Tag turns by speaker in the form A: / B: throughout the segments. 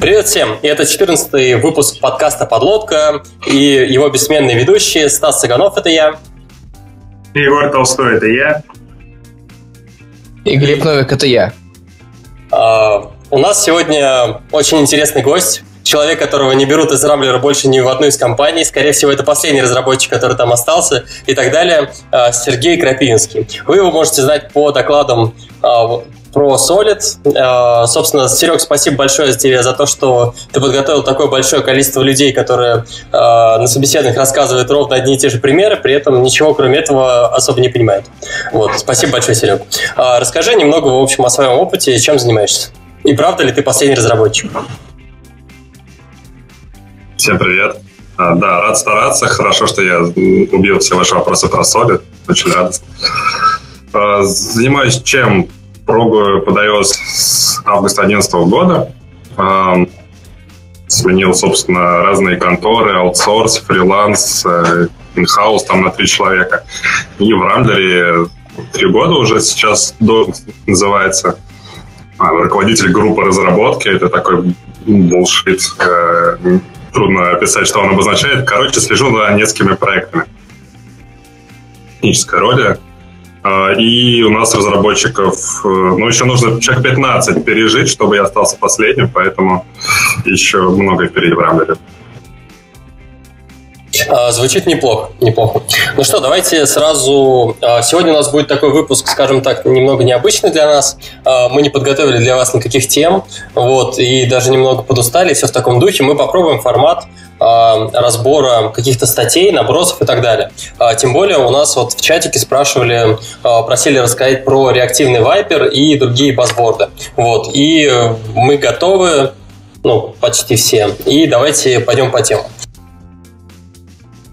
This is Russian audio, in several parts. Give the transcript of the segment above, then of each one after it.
A: Привет всем! И это 14-й выпуск подкаста «Подлодка» и его бессменные ведущие Стас Цыганов, это я.
B: Егор Толстой, это я.
C: И Глеб Новик, это я.
A: А, у нас сегодня очень интересный гость. Человек, которого не берут из Рамблера больше ни в одну из компаний. Скорее всего, это последний разработчик, который там остался и так далее. А, Сергей Крапинский. Вы его можете знать по докладам а, про Solid. Э, собственно, Серег, спасибо большое тебе за то, что ты подготовил такое большое количество людей, которые э, на собеседованиях рассказывают ровно одни и те же примеры, при этом ничего кроме этого особо не понимают. Вот, спасибо большое, Серег. Э, расскажи немного, в общем, о своем опыте, чем занимаешься. И правда ли ты последний разработчик?
B: Всем привет. Да, рад стараться. Хорошо, что я убил все ваши вопросы про Solid. Очень. А, занимаюсь чем? Прогу подается с августа 2011 года. Сменил, собственно, разные конторы, аутсорс, фриланс, инхаус там на три человека. И в Рамблере три года уже сейчас называется. А, руководитель группы разработки. Это такой булшит. Э, трудно описать, что он обозначает. Короче, слежу за несколькими проектами. Техническая роли. А, и у нас разработчиков, э, ну, еще нужно человек 15 пережить, чтобы я остался последним, поэтому еще много впереди в Рамблере.
A: А, звучит неплохо, неплохо. Ну что, давайте сразу... А, сегодня у нас будет такой выпуск, скажем так, немного необычный для нас. Мы не подготовили для вас никаких тем, вот, и даже немного подустали, все в таком духе. Мы попробуем формат а, разбора каких-то статей, набросов и так далее. А, тем более у нас вот в чатике спрашивали, а, просили рассказать про реактивный вайпер и другие базборды. Вот. И мы готовы, ну, почти все. И давайте пойдем по темам.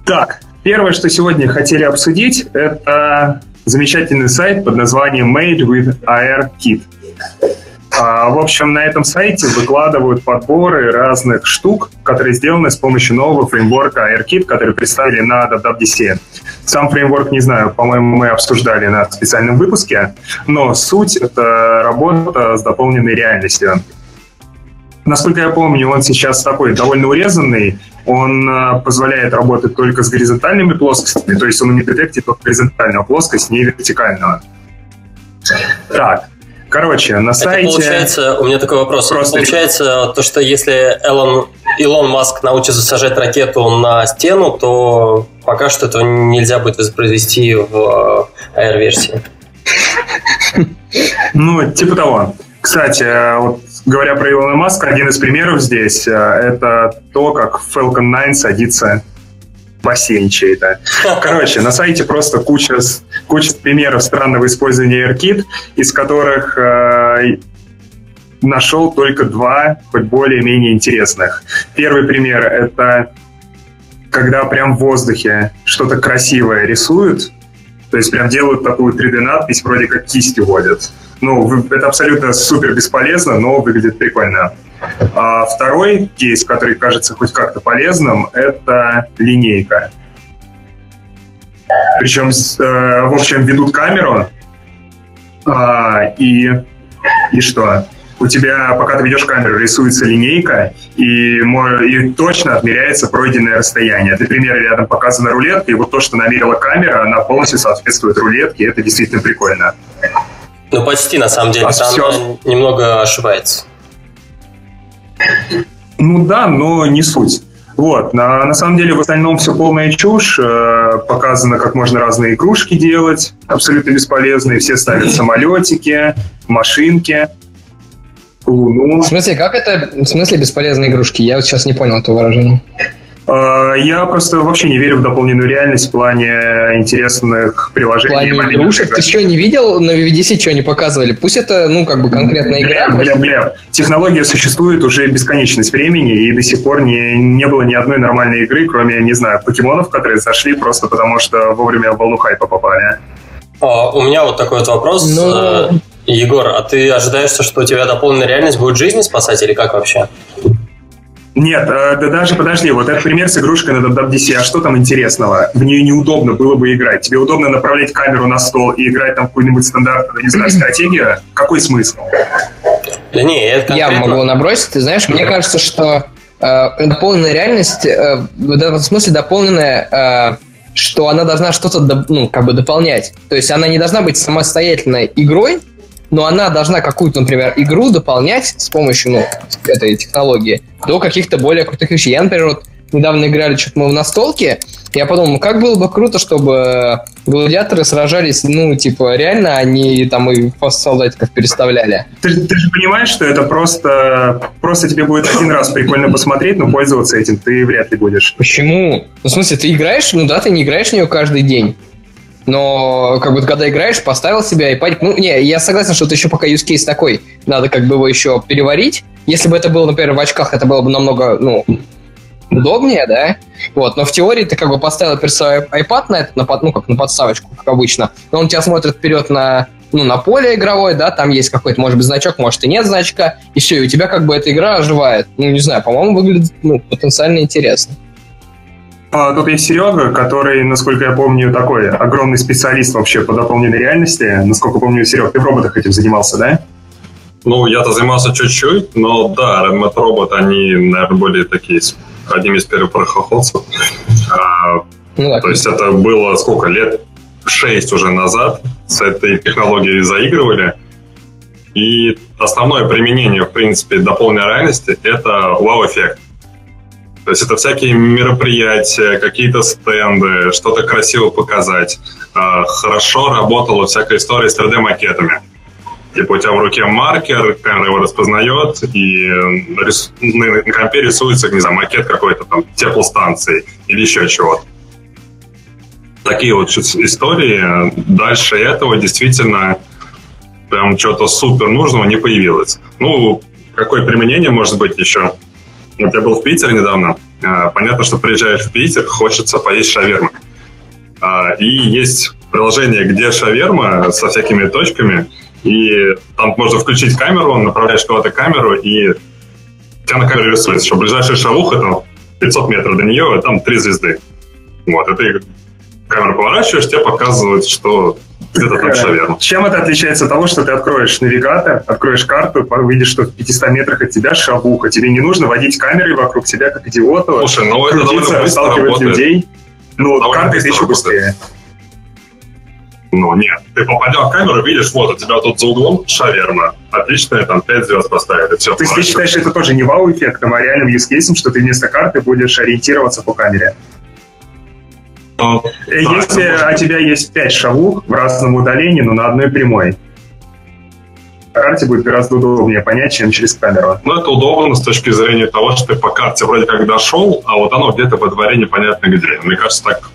B: Так, первое, что сегодня хотели обсудить, это замечательный сайт под названием Made with AirKit. А, в общем, на этом сайте выкладывают подборы разных штук, которые сделаны с помощью нового фреймворка AirKit, который представили на WWDC. Сам фреймворк, не знаю, по-моему, мы обсуждали на специальном выпуске, но суть — это работа с дополненной реальностью. Насколько я помню, он сейчас такой довольно урезанный, он э, позволяет работать только с горизонтальными плоскостями, то есть он не детектит только горизонтальную плоскость, не вертикальную. Так, Короче, на сайте...
A: Это получается, у меня такой вопрос. Просто... Это получается то, что если Элон, Илон Маск научится сажать ракету на стену, то пока что этого нельзя будет воспроизвести в AR-версии.
B: Ну, типа того. Кстати, вот говоря про Илона Маска, один из примеров здесь э, это то, как Falcon 9 садится бассейн чей-то. Короче, на сайте просто куча, куча примеров странного использования AirKit, из которых э, нашел только два, хоть более-менее интересных. Первый пример — это когда прям в воздухе что-то красивое рисуют, то есть прям делают такую 3D-надпись, вроде как кистью водят. Ну, это абсолютно супер бесполезно, но выглядит прикольно. А второй кейс, который кажется хоть как-то полезным, это линейка. Причем, э, в общем, ведут камеру, а, и, и что? У тебя, пока ты ведешь камеру, рисуется линейка, и, и точно отмеряется пройденное расстояние. Ты пример рядом показана рулетка, и вот то, что намерила камера, она полностью соответствует рулетке, это действительно прикольно.
A: Ну, почти, на самом деле. А Там все... немного ошибается.
B: Ну да, но не суть. Вот, на, на самом деле в остальном все полная чушь. Э, показано, как можно разные игрушки делать, абсолютно бесполезные. Все ставят самолетики, машинки,
C: луну. В смысле, как это? В смысле бесполезные игрушки? Я вот сейчас не понял этого выражения.
B: А, я просто вообще не верю в дополненную реальность в плане интересных приложений.
C: В плане игрушек? Ты что, не видел на VVDC, что они показывали? Пусть это, ну, как бы конкретная игра.
B: Бля, бля, Технология существует уже бесконечность времени, и до сих пор не, не было ни одной нормальной игры, кроме, не знаю, покемонов, которые зашли просто потому, что вовремя в волну хайпа попали.
A: А, у меня вот такой вот вопрос. Ну, э, Егор, а ты ожидаешь, что у тебя дополненная реальность будет жизни спасать или как вообще?
B: Нет, э, да даже подожди, вот этот пример с игрушкой на WWDC, а что там интересного? В нее неудобно было бы играть. Тебе удобно направлять камеру на стол и играть там какую-нибудь стандартную, не знаю, стратегию? Какой смысл?
A: Да не, это
C: конкретно... Я могу набросить. Ты знаешь, мне кажется, что э, дополненная реальность э, в этом смысле дополненная, э, что она должна что-то ну, как бы дополнять. То есть она не должна быть самостоятельной игрой, но она должна какую-то, например, игру дополнять с помощью ну, этой технологии до каких-то более крутых вещей. Я, например, вот недавно играли что-то мы в настолке, я подумал, как было бы круто, чтобы гладиаторы сражались, ну, типа, реально, они там и солдатиков переставляли.
B: Ты, ты же понимаешь, что это просто, просто тебе будет один раз прикольно посмотреть, но пользоваться этим ты вряд ли будешь.
C: Почему? Ну, в смысле, ты играешь, ну да, ты не играешь в нее каждый день. Но, как бы, когда играешь, поставил себя и. Ну, не, я согласен, что это еще пока use case такой. Надо как бы его еще переварить. Если бы это было, например, в очках, это было бы намного, ну, удобнее, да? Вот, но в теории ты как бы поставил перед собой iPad на это, на, ну, как на подставочку, как обычно, но он тебя смотрит вперед на, ну, на поле игровое, да, там есть какой-то, может быть, значок, может и нет значка, и все, и у тебя как бы эта игра оживает. Ну, не знаю, по-моему, выглядит, ну, потенциально интересно.
B: А, тут есть Серега, который, насколько я помню, такой огромный специалист вообще по дополненной реальности. Насколько помню, Серег, ты в роботах этим занимался, да?
D: Ну, я-то занимался чуть-чуть, но да, робот, они, наверное, более такие одним из первых прохохолцев. А, ну, то есть это было сколько лет? Шесть уже назад с этой технологией заигрывали. И основное применение, в принципе, дополненной реальности – это вау-эффект. То есть это всякие мероприятия, какие-то стенды, что-то красиво показать. А, хорошо работала всякая история с 3D-макетами. Типа у тебя в руке маркер, камера его распознает, и на, компе рисуется, не знаю, макет какой-то там теплостанции или еще чего-то. Такие вот истории. Дальше этого действительно прям что-то супер нужного не появилось. Ну, какое применение может быть еще? Вот я был в Питере недавно. А, понятно, что приезжаешь в Питер, хочется поесть шавермы. А, и есть приложение, где шаверма со всякими точками – и там можно включить камеру, направляешь куда-то камеру, и тебя на камере рисуется, что ближайшая шавуха, там 500 метров до нее, там три звезды. Вот, это камеру поворачиваешь, тебе показывают, что где-то там шаверма.
B: Чем это отличается от того, что ты откроешь навигатор, откроешь карту, увидишь, что в 500 метрах от тебя шавуха. Тебе не нужно водить камеры вокруг себя, как идиоту.
D: Слушай, ну это довольно быстро работает.
B: людей. Ну, карты это еще быстрее.
D: Ну, нет. Ты попадал в камеру, видишь, вот у тебя тут за углом шаверма. Отличная, там, 5 звезд поставили. Все,
B: То есть ты считаешь, это тоже не вау-эффектом, а реальным юзкейсом, что ты вместо карты будешь ориентироваться по камере? Ну, Если у тебя есть 5 шавух в разном удалении, но на одной прямой, карте будет гораздо удобнее понять, чем через камеру.
D: Ну, это удобно с точки зрения того, что ты по карте вроде как дошел, а вот оно где-то во дворе непонятно где. Мне кажется, так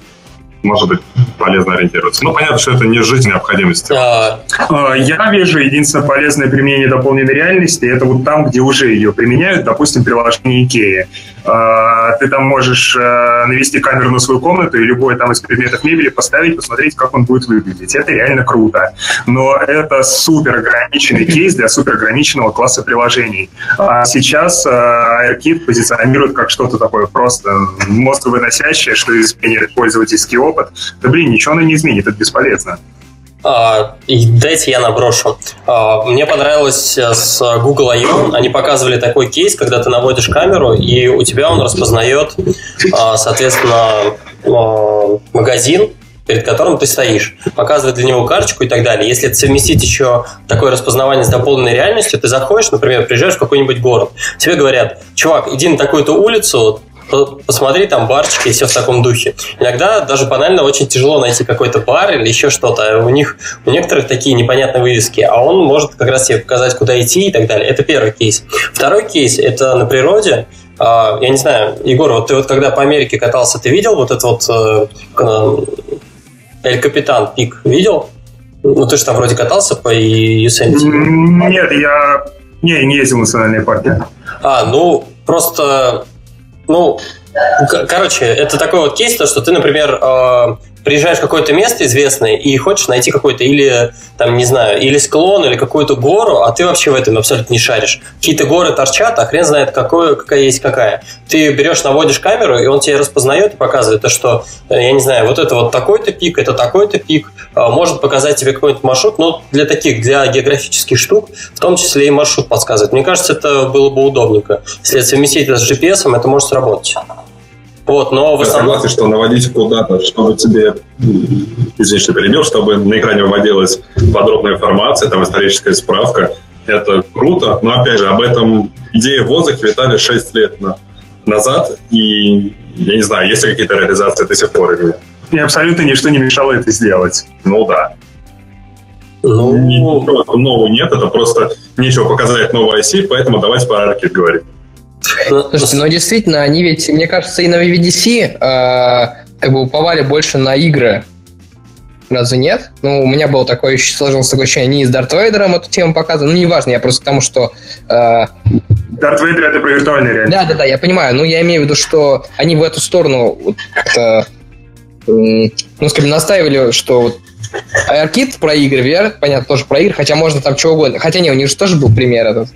D: может быть полезно ориентироваться. Ну, понятно, что это не жизнь необходимости. А...
B: а я вижу единственное полезное применение дополненной реальности, это вот там, где уже ее применяют, допустим, приложение Ikea. А, ты там можешь э, навести камеру на свою комнату и любой там из предметов мебели поставить, посмотреть, как он будет выглядеть. Это реально круто. Но это супер ограниченный кейс для супер ограниченного класса приложений. А сейчас AirKit позиционирует как что-то такое просто мозговыносящее, что изменит пользовательский опыт. Да блин, ничего оно не изменит, это бесполезно.
A: А, дайте я наброшу. А, мне понравилось э, с Google I.O. Они показывали такой кейс, когда ты наводишь камеру, и у тебя он распознает, а, соответственно, магазин, перед которым ты стоишь, показывает для него карточку и так далее. Если совместить еще такое распознавание с дополненной реальностью, ты заходишь, например, приезжаешь в какой-нибудь город, тебе говорят, чувак, иди на такую-то улицу, посмотри, там барчики и все в таком духе. Иногда даже банально очень тяжело найти какой-то бар или еще что-то. У них, у некоторых такие непонятные вывески, а он может как раз тебе показать, куда идти и так далее. Это первый кейс. Второй кейс – это на природе. А, я не знаю, Егор, вот ты вот когда по Америке катался, ты видел вот этот вот э, Эль Капитан Пик? Видел? Ну, ты же там вроде катался по Юсенте.
B: Нет, я не, не ездил в национальные парки.
A: А, ну, просто ну, короче, это такой вот кейс, то, что ты, например, э, приезжаешь в какое-то место известное и хочешь найти какой-то или, там, не знаю, или склон, или какую-то гору, а ты вообще в этом абсолютно не шаришь. Какие-то горы торчат, а хрен знает, какое, какая есть какая. Ты берешь, наводишь камеру, и он тебе распознает и показывает, то, что, э, я не знаю, вот это вот такой-то пик, это такой-то пик, а, может показать тебе какой-нибудь маршрут, но для таких, для географических штук, в том числе и маршрут подсказывает. Мне кажется, это было бы удобненько. Если совместить это с GPS, это может сработать.
D: Вот, но в основном... Я согласен, что наводить куда-то, чтобы тебе, извини, что перебил, чтобы на экране выводилась подробная информация, там историческая справка, это круто, но опять же, об этом идеи в воздухе витали 6 лет на, назад, и я не знаю, есть ли какие-то реализации до сих пор или нет.
B: И абсолютно ничто не мешало это сделать.
D: Ну да. Ну, ничего нового нет, это просто нечего показать новой оси, поэтому давайте по арке говорить.
C: Слушайте, ну действительно, они ведь, мне кажется, и на VVDC э, как бы уповали больше на игры. Разве нет? Ну, у меня было такое, сложилось такое ощущение, они с Дарт Вейдером эту тему показывали. Ну, неважно, я просто к тому, что... Э,
B: Дарт Вейдер это про виртуальную реальность.
C: Да, да, да, я понимаю. Ну, я имею в виду, что они в эту сторону как-то, ну, скажем, настаивали, что вот Аркид про игры, VR, понятно, тоже про игры, хотя можно там чего угодно. Хотя не, у них же тоже был пример этот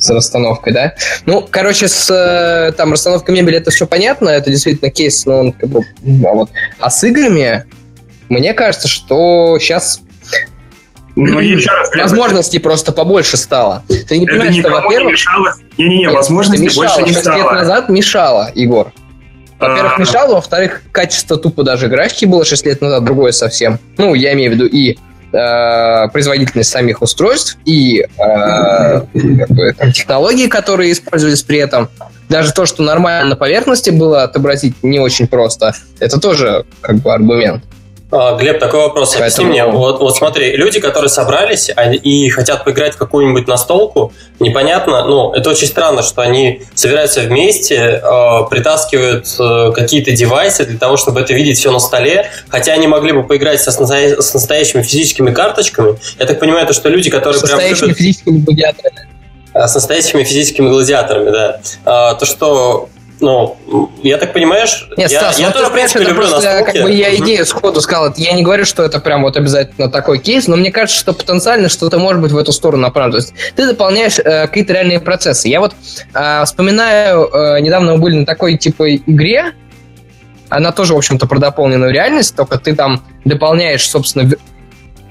C: с расстановкой, да. Ну, короче, с э, там расстановкой мебели это все понятно, это действительно кейс, но он как бы, а вот, а с играми, мне кажется, что сейчас ну, еще раз, возможностей это... просто побольше стало. Ты не понимаешь, что, во-первых...
B: Не-не-не, возможностей мешало, больше не стало.
C: лет назад мешало, Егор. Во-первых, а. мешало, во-вторых, качество тупо даже графики было 6 лет назад другое совсем. Ну, я имею в виду и Э, производительность самих устройств и э, технологии, которые использовались при этом. Даже то, что нормально на поверхности было отобразить не очень просто, это тоже как бы аргумент.
A: А, Глеб, такой вопрос. Поэтому... Объясни мне. Вот, вот смотри, люди, которые собрались и хотят поиграть в какую-нибудь настолку, непонятно, ну, это очень странно, что они собираются вместе, э, притаскивают э, какие-то девайсы для того, чтобы это видеть все на столе, хотя они могли бы поиграть со, с настоящими физическими карточками. Я так понимаю, то, что люди, которые... С
C: настоящими любят... физическими гладиаторами.
A: А, с настоящими физическими гладиаторами, да. А, то, что ну, я так понимаешь,
C: Нет, я, Стас, я ну, тоже, в принципе, люблю просто, Как бы я идею сходу сказал, я не говорю, что это прям вот обязательно такой кейс, но мне кажется, что потенциально что-то может быть в эту сторону направлено. То есть ты дополняешь э, какие-то реальные процессы. Я вот э, вспоминаю, э, недавно мы были на такой типа игре, она тоже, в общем-то, про дополненную реальность, только ты там дополняешь, собственно,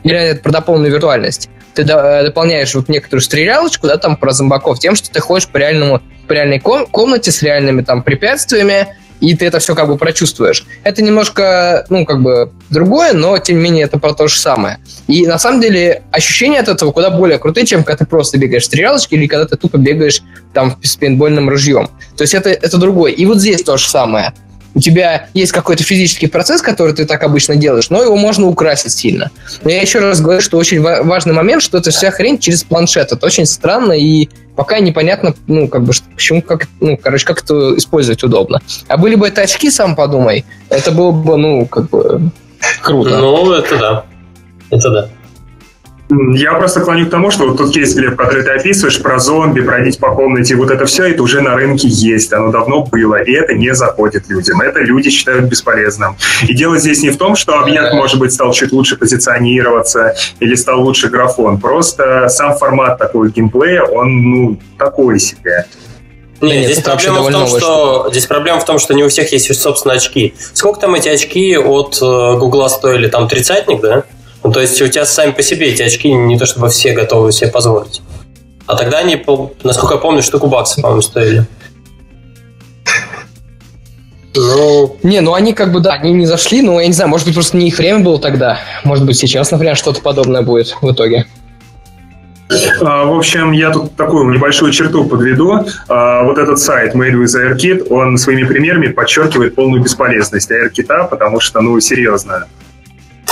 C: про дополненную виртуальность. Ты э, дополняешь вот некоторую стрелялочку, да, там про зомбаков, тем, что ты ходишь по реальному по реальной ком- комнате с реальными там препятствиями, и ты это все как бы прочувствуешь. Это немножко, ну, как бы другое, но, тем не менее, это про то же самое. И, на самом деле, ощущения от этого куда более крутые, чем когда ты просто бегаешь в стрелялочке или когда ты тупо бегаешь там с пейнтбольным ружьем. То есть это, это другое. И вот здесь то же самое у тебя есть какой-то физический процесс, который ты так обычно делаешь, но его можно украсить сильно. Но я еще раз говорю, что очень важный момент, что это вся хрень через планшет. Это очень странно и пока непонятно, ну, как бы, почему, как, ну, короче, как это использовать удобно. А были бы это очки, сам подумай, это было бы, ну, как бы, круто.
A: Ну, это да. Это да.
B: Я просто клоню к тому, что вот тот кейс, Глеб, который ты описываешь, про зомби, пройдите по комнате, вот это все, это уже на рынке есть, оно давно было, и это не заходит людям. Это люди считают бесполезным. И дело здесь не в том, что объект, может быть, стал чуть лучше позиционироваться или стал лучше графон. Просто сам формат такого геймплея, он, ну, такой себе.
A: Нет, Нет здесь проблема в том, что здесь проблема в том, что не у всех есть, собственно, очки. Сколько там эти очки от э, Гугла стоили? Там тридцатник, да? Ну, то есть у тебя сами по себе эти очки не то чтобы все готовы себе позволить. А тогда они, насколько я помню, штуку баксов, по-моему, стоили.
C: Ну... Не, ну они как бы, да, они не зашли, но я не знаю, может быть, просто не их время было тогда. Может быть, сейчас, например, что-то подобное будет в итоге.
B: А, в общем, я тут такую небольшую черту подведу. А, вот этот сайт Made with AirKit, он своими примерами подчеркивает полную бесполезность AirKit, потому что, ну, серьезно,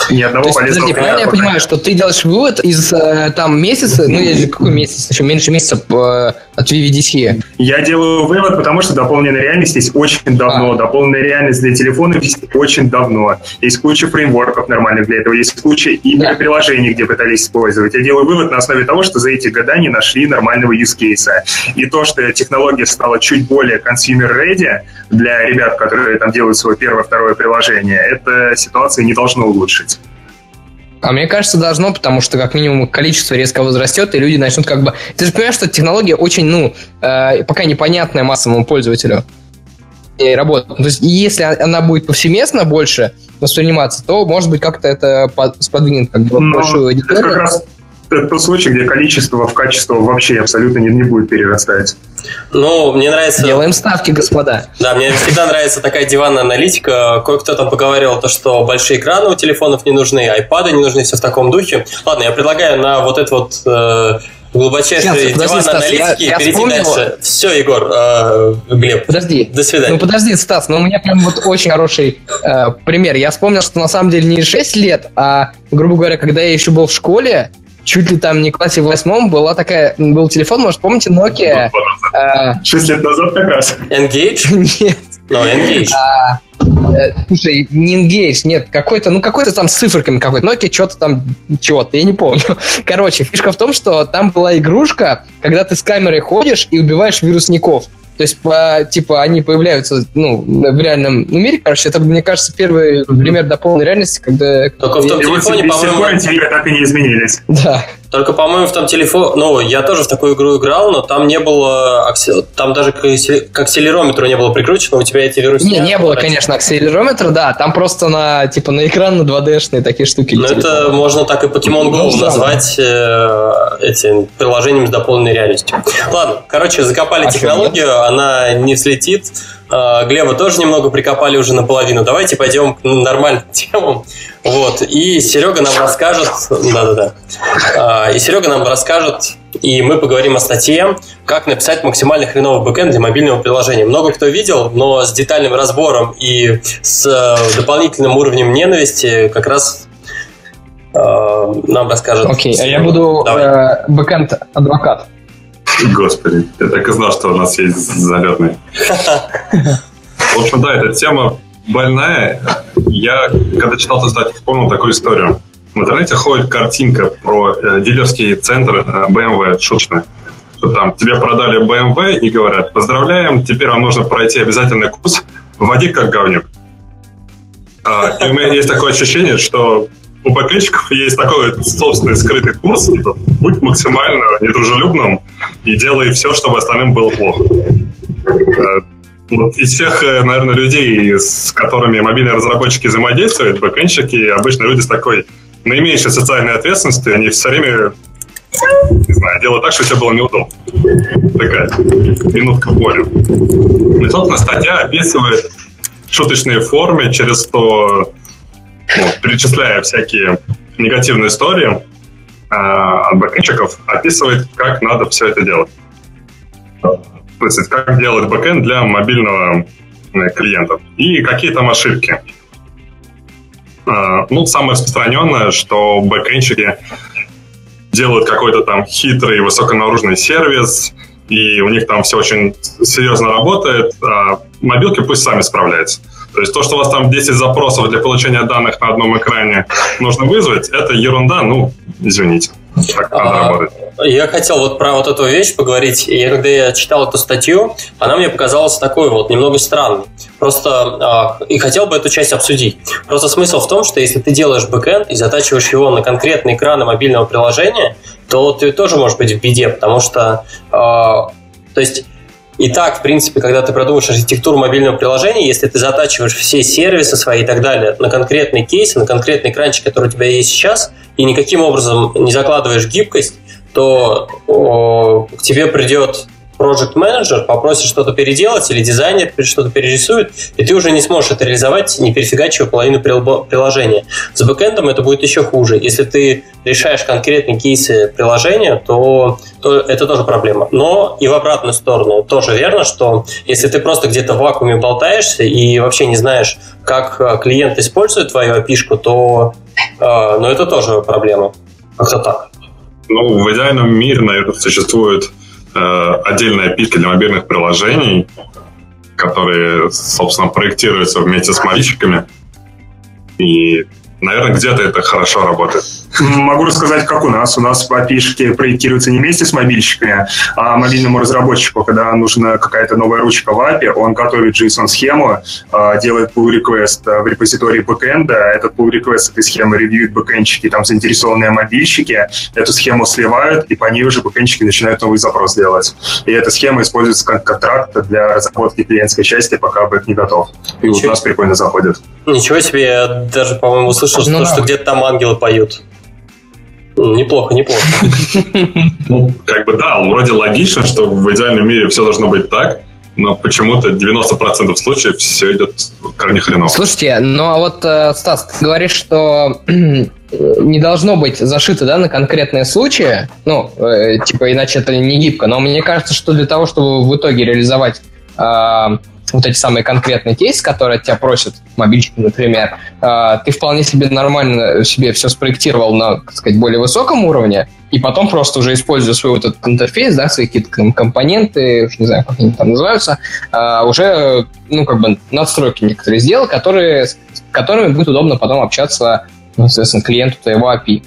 B: Ни одного
C: То есть,
B: полезного
C: подожди, правильно я понимаю, что ты делаешь вывод из э, там месяца, ну или какой месяц, еще меньше месяца э, от VVDC?
B: Я делаю вывод, потому что дополненная реальность есть очень давно. А. Дополненная реальность для телефонов есть очень давно. Есть куча фреймворков нормальных для этого, есть куча и да. приложений, где пытались использовать. Я делаю вывод на основе того, что за эти года не нашли нормального use case. И то, что технология стала чуть более consumer-ready для ребят, которые там делают свое первое-второе приложение, это ситуация не должно улучшить.
C: А мне кажется, должно, потому что как минимум количество резко возрастет, и люди начнут как бы... Ты же понимаешь, что технология очень, ну, э, пока непонятная массовому пользователю и работает. То есть если она будет повсеместно больше восприниматься, то, может быть, как-то это сподвинет как бы, большую аудиторию.
B: Как раз это тот случай, где количество в качество вообще абсолютно не, не будет перерастать.
A: Ну, мне нравится...
C: Делаем ставки, господа.
A: Да, мне всегда нравится такая диванная аналитика. Кое-кто там поговорил, то, что большие экраны у телефонов не нужны, айпады не нужны, все в таком духе. Ладно, я предлагаю на вот это вот э, глубочайшие диван аналитики я, я перейти вспомнил... дальше. Все, Егор, э, Глеб.
C: Подожди.
A: До свидания.
C: Ну подожди, Стас, ну у меня прям вот очень хороший э, пример. Я вспомнил, что на самом деле не 6 лет, а, грубо говоря, когда я еще был в школе, чуть ли там не в классе восьмом была такая, был телефон, может, помните, Nokia?
B: А, Шесть лет назад как раз.
A: Engage?
C: Нет.
A: No, Engage. А,
C: э, слушай, не Engage, нет, какой-то, ну какой-то там с циферками какой-то, Nokia что-то там, чего-то, я не помню. Короче, фишка в том, что там была игрушка, когда ты с камерой ходишь и убиваешь вирусников. То есть, по, типа, они появляются, ну, в реальном мире, короче, это, мне кажется, первый пример до полной реальности, когда...
A: Только в том телефоне, по-моему...
B: так и не изменились.
C: Да.
A: Только, по-моему, в том телефоне... Ну, я тоже в такую игру играл, но там не было... Там даже к акселерометру не было прикручено, у тебя эти вирусы...
C: Не, не было, конечно, акселерометра, да. Там просто на, типа, на экран на 2D-шные такие штуки.
A: Ну, это можно так и Pokemon Go ну, назвать э, этим приложением с дополненной реальностью. Ладно, короче, закопали а технологию, она не взлетит. А, Глеба тоже немного прикопали уже наполовину. Давайте пойдем к нормальным темам. Вот. И Серега нам расскажет... Да-да-да. А, и Серега нам расскажет, и мы поговорим о статье, как написать максимально хреновый бэкэнд для мобильного приложения. Много кто видел, но с детальным разбором и с э, дополнительным уровнем ненависти как раз э, нам расскажет.
C: Окей, okay, а я буду э, бэкэнд-адвокат.
D: Господи, я так и знал, что у нас есть залетный. В общем, да, эта тема больная. Я, когда читал эту статью, вспомнил такую историю. В интернете ходит картинка про э, дилерский центр э, BMW шуточная. Что там тебе продали BMW и говорят, поздравляем, теперь вам нужно пройти обязательный курс «Води как говнюк». А, и у меня есть такое ощущение, что у БКчиков есть такой собственный скрытый курс, типа, будь максимально недружелюбным и делай все, чтобы остальным было плохо. Э, вот из всех, э, наверное, людей, с которыми мобильные разработчики взаимодействуют, бэкэнщики, обычно люди с такой наименьшей социальной ответственностью, они все время не знаю, делают так, чтобы тебе было неудобно. Такая минутка в поле. И, собственно, статья описывает шуточные формы, через что, перечисляя всякие негативные истории а, от бэкэнщиков, описывает, как надо все это делать. То есть как делать бэкэнд для мобильного э, клиента. И какие там ошибки. А, ну, самое распространенное, что бэкэндщики делают какой-то там хитрый высоконагруженный сервис, и у них там все очень серьезно работает, а мобилки пусть сами справляются. То есть то, что у вас там 10 запросов для получения данных на одном экране нужно вызвать, это ерунда, ну, извините. Так надо а, работать.
A: Я хотел вот про вот эту вещь поговорить. И когда я читал эту статью, она мне показалась такой вот немного странной. Просто э, и хотел бы эту часть обсудить. Просто смысл в том, что если ты делаешь бэкэнд и затачиваешь его на конкретные экраны мобильного приложения, то ты тоже можешь быть в беде, потому что, э, то есть и так, в принципе, когда ты продумаешь архитектуру мобильного приложения, если ты затачиваешь все сервисы свои и так далее на конкретные кейсы, на конкретный экранчик, который у тебя есть сейчас, и никаким образом не закладываешь гибкость, то о, к тебе придет project менеджер попросит что-то переделать или дизайнер что-то перерисует, и ты уже не сможешь это реализовать, не перефигачивая половину приложения. С бэкэндом это будет еще хуже. Если ты решаешь конкретные кейсы приложения, то, то это тоже проблема. Но и в обратную сторону тоже верно, что если ты просто где-то в вакууме болтаешься и вообще не знаешь, как клиент использует твою api то А, но это тоже проблема. Как-то так.
D: Ну, в идеальном мире, наверное, существует э, отдельные опишки для мобильных приложений, которые, собственно, проектируются вместе с мальчиками. И Наверное, где-то это хорошо работает.
B: Могу рассказать, как у нас. У нас API проектируются не вместе с мобильщиками, а мобильному разработчику, когда нужна какая-то новая ручка в API, он готовит JSON-схему, а, делает pull request в репозитории бэкэнда, этот pull request этой схемы ревьюют бэкэндчики, там заинтересованные мобильщики, эту схему сливают, и по ней уже бэкэндчики начинают новый запрос делать. И эта схема используется как контракт для разработки клиентской части, пока бэк не готов. И Ничего. у нас прикольно заходит.
A: Ничего себе, я даже, по-моему, слышал, ну, что, что где-то там ангелы поют. Неплохо, неплохо.
D: Ну, как бы да, вроде логично, что в идеальном мире все должно быть так, но почему-то 90% случаев все идет крайне хреново.
C: Слушайте, ну а вот, э, Стас, ты говоришь, что не должно быть зашито да, на конкретные случаи, ну, э, типа, иначе это не гибко, но мне кажется, что для того, чтобы в итоге реализовать э, вот эти самые конкретные кейсы, которые от тебя просят, мобильчики, например, а, ты вполне себе нормально себе все спроектировал на, так сказать, более высоком уровне, и потом просто уже используя свой вот этот интерфейс, да, свои какие-то компоненты, уж не знаю, как они там называются, а, уже, ну, как бы надстройки некоторые сделал, которые, с которыми будет удобно потом общаться, ну, соответственно, клиенту твоего API.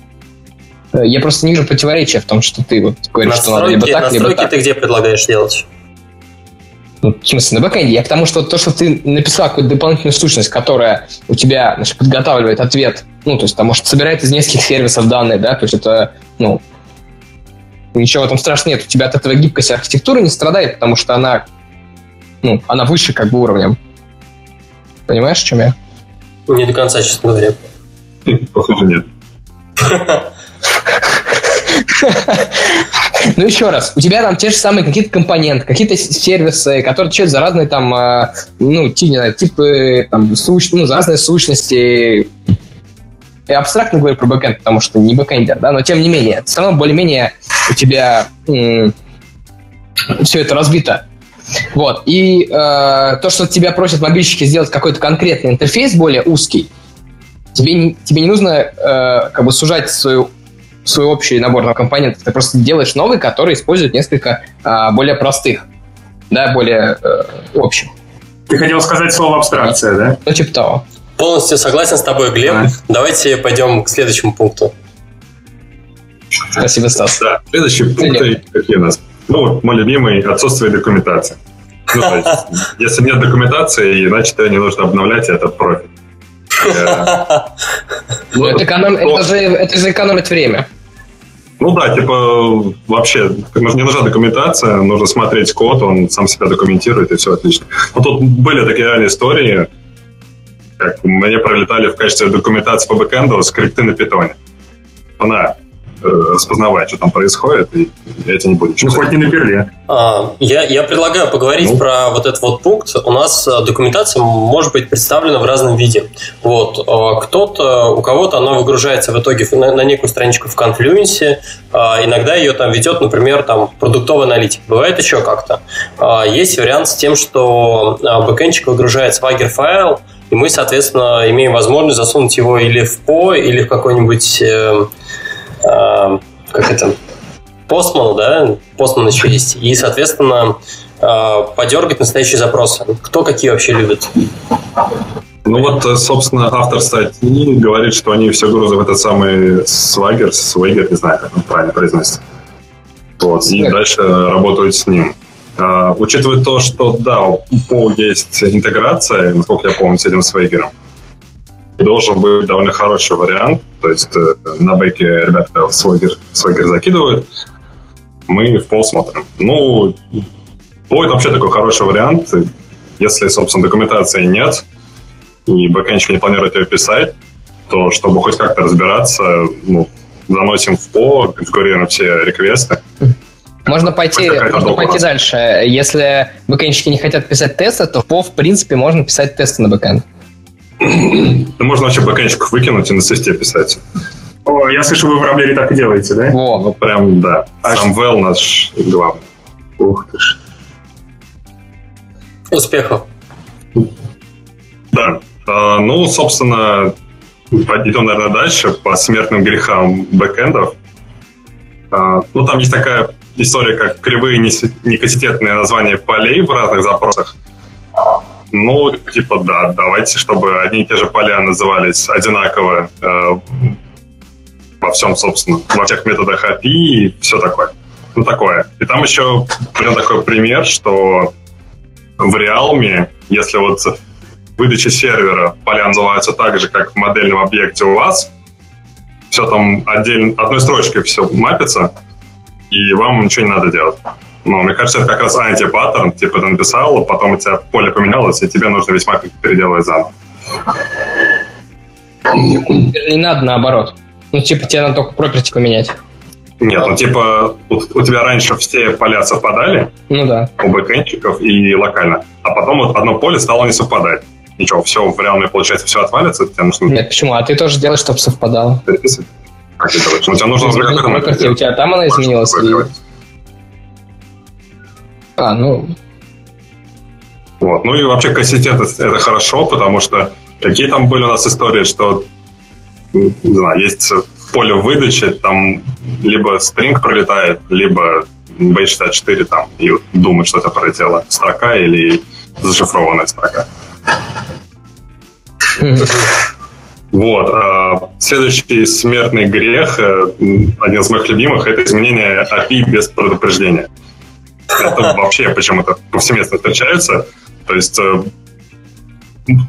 C: Я просто не вижу противоречия в том, что ты вот говоришь, настройки, что надо либо так, либо так.
A: ты где предлагаешь делать?
C: Ну, в смысле, на бэкэнде. Я к тому, что то, что ты написал какую-то дополнительную сущность, которая у тебя значит, подготавливает ответ, ну, то есть там, может, собирает из нескольких сервисов данные, да, то есть это, ну, ничего в этом страшного нет. У тебя от этого гибкость архитектуры не страдает, потому что она, ну, она выше как бы уровнем. Понимаешь, о чем я?
A: Не до конца, честно говоря.
D: Похоже, нет.
C: Ну, еще раз, у тебя там те же самые какие-то компоненты, какие-то сервисы, которые отвечают за разные там, а, ну, не знаю, типы, там, суч... ну, разные сущности. Я абстрактно говорю про бэкэнд, потому что не бэкэндер, да, но тем не менее, все равно более-менее у тебя все это разбито. Вот. И э, то, что тебя просят мобильщики сделать какой-то конкретный интерфейс более узкий, тебе, тебе не нужно э, как бы сужать свою свой общий набор компонентов. Ты просто делаешь новый, который использует несколько а, более простых, да, более э, общих.
B: Ты хотел сказать слово абстракция, да?
C: Ну, типа того.
A: Полностью согласен с тобой, Глеб. А. Давайте пойдем к следующему пункту.
C: Спасибо, Стас.
D: Да, следующие пункты какие у нас? Ну, мой любимый – отсутствие документации. Ну, то есть, если нет документации, значит, ее не нужно обновлять, и это профит.
C: Ну, это же экономит время.
D: Ну да, типа вообще не нужна документация, нужно смотреть код, он сам себя документирует, и все отлично. Но тут были такие реальные истории, как мне пролетали в качестве документации по бэкэнду скрипты на питоне. Она Э, распознавать, что там происходит, и я это не буду
B: Ну, хоть не на перле.
A: А, я, я предлагаю поговорить ну. про вот этот вот пункт. У нас э, документация может быть представлена в разном виде. Вот. Э, кто-то, у кого-то она выгружается в итоге на, на некую страничку в Confluence, а, иногда ее там ведет, например, там продуктовый аналитик. Бывает еще как-то. А, есть вариант с тем, что бэкэнчик выгружает Swagger файл, и мы, соответственно, имеем возможность засунуть его или в PO, или в какой-нибудь э, как это, Postman, да, Postman еще есть, и, соответственно, э, подергать настоящие запросы. Кто какие вообще любит?
D: Ну вот, собственно, автор статьи говорит, что они все грузы в этот самый Swagger, Swagger, не знаю, как он правильно произносится. Вот, и дальше работают с ним. Uh, учитывая то, что, да, у PO есть интеграция, насколько я помню, с этим Swagger, должен быть довольно хороший вариант. То есть э, на бэке ребята свойгер, свойгер закидывают, мы в пол смотрим. Ну, будет вообще такой хороший вариант, если, собственно, документации нет, и бэкэнчик не планирует ее писать, то чтобы хоть как-то разбираться, ну, заносим в ПО, конфигурируем все реквесты.
C: Можно пойти, можно пойти дальше. Если бэкэнщики не хотят писать тесты, то в ПО, в принципе, можно писать тесты на бэкэнд.
D: Да можно вообще бэкэнчиков выкинуть и на свисте писать.
B: О, я слышу, вы в Рамблере так и делаете, да?
D: О, ну прям, да. А Сам Вэл наш главный.
B: Ух ты ж.
A: Успехов.
D: Да. А, ну, собственно, идем, наверное, дальше по смертным грехам бэкэндов. А, ну, там есть такая история, как кривые некассететные названия полей в разных запросах. Ну, типа, да, давайте, чтобы одни и те же поля назывались одинаково э, во всем, собственно, во всех методах API и все такое. Ну, такое. И там еще прям такой пример, что в Realme, если вот выдача сервера поля называются так же, как в модельном объекте у вас, все там отдельно, одной строчкой все мапится, и вам ничего не надо делать. Но мне кажется, это как раз антипаттерн, типа ты написал, потом у тебя поле поменялось, и тебе нужно весь маппинг переделать заново.
C: Не надо наоборот. Ну, типа, тебе надо только property поменять.
D: Нет, ну типа у, у тебя раньше все поля совпадали
C: ну, да.
D: у бэкэнчиков и локально, а потом вот одно поле стало не совпадать. Ничего, все в реальной, получается, все отвалится. Тебе нужно...
C: Нет, почему? А ты тоже делаешь, чтобы совпадало.
D: Переписывать. Как ты делаешь? Ну, тебе нужно
C: проперти, у тебя там она изменилась? И... А, ну...
D: Вот. Ну и вообще кассетет это хорошо, потому что какие там были у нас истории, что не знаю, есть поле выдачи, там либо Spring пролетает, либо B64 там, и думает, что это пролетела строка или зашифрованная строка. Вот. А следующий смертный грех, э, один из моих любимых, это изменение API без предупреждения. Это вообще почему-то повсеместно встречается. То есть э,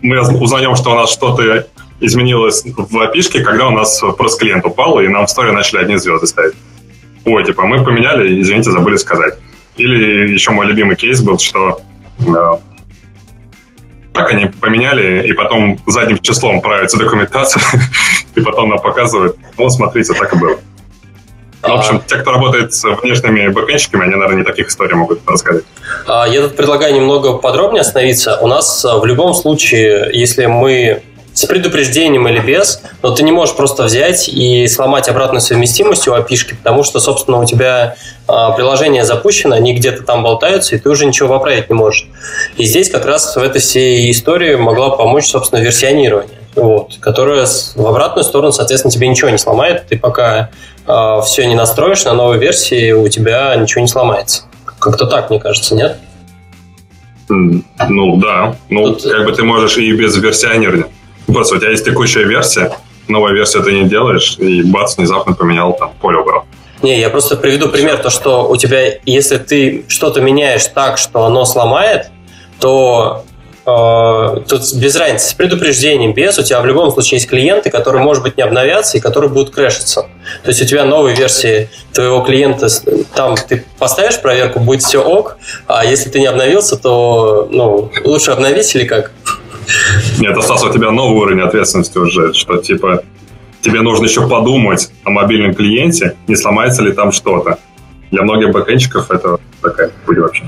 D: мы узнаем, что у нас что-то изменилось в API, когда у нас просто клиент упал, и нам в истории начали одни звезды ставить. Ой, типа, мы поменяли, извините, забыли сказать. Или еще мой любимый кейс был, что э, так они поменяли, и потом задним числом правится документация, и потом нам показывают, ну, смотрите, так и было. В общем, те, кто работает с внешними бэкэнщиками, они, наверное, не таких историй могут рассказать.
A: А, я тут предлагаю немного подробнее остановиться. У нас а, в любом случае, если мы с предупреждением или без, но ты не можешь просто взять и сломать обратную совместимость у api потому что, собственно, у тебя приложение запущено, они где-то там болтаются, и ты уже ничего поправить не можешь. И здесь как раз в этой всей истории могла помочь, собственно, версионирование, вот, которое в обратную сторону, соответственно, тебе ничего не сломает, ты пока э, все не настроишь на новой версии, у тебя ничего не сломается. Как-то так, мне кажется, нет?
D: Ну да, ну Тут... как бы ты можешь и без версионирования. Просто у тебя есть текущая версия, новая версия ты не делаешь, и бац, внезапно поменял там поле убрал.
A: Не, я просто приведу пример, то, что у тебя, если ты что-то меняешь так, что оно сломает, то э, тут без разницы, с предупреждением, без, у тебя в любом случае есть клиенты, которые, может быть, не обновятся и которые будут крэшиться. То есть у тебя новые версии твоего клиента, там ты поставишь проверку, будет все ок, а если ты не обновился, то ну, лучше обновить или как?
D: Нет, остался у тебя новый уровень ответственности уже, что типа тебе нужно еще подумать о мобильном клиенте, не сломается ли там что-то. Для многих бэкэнщиков это такая пыль вообще.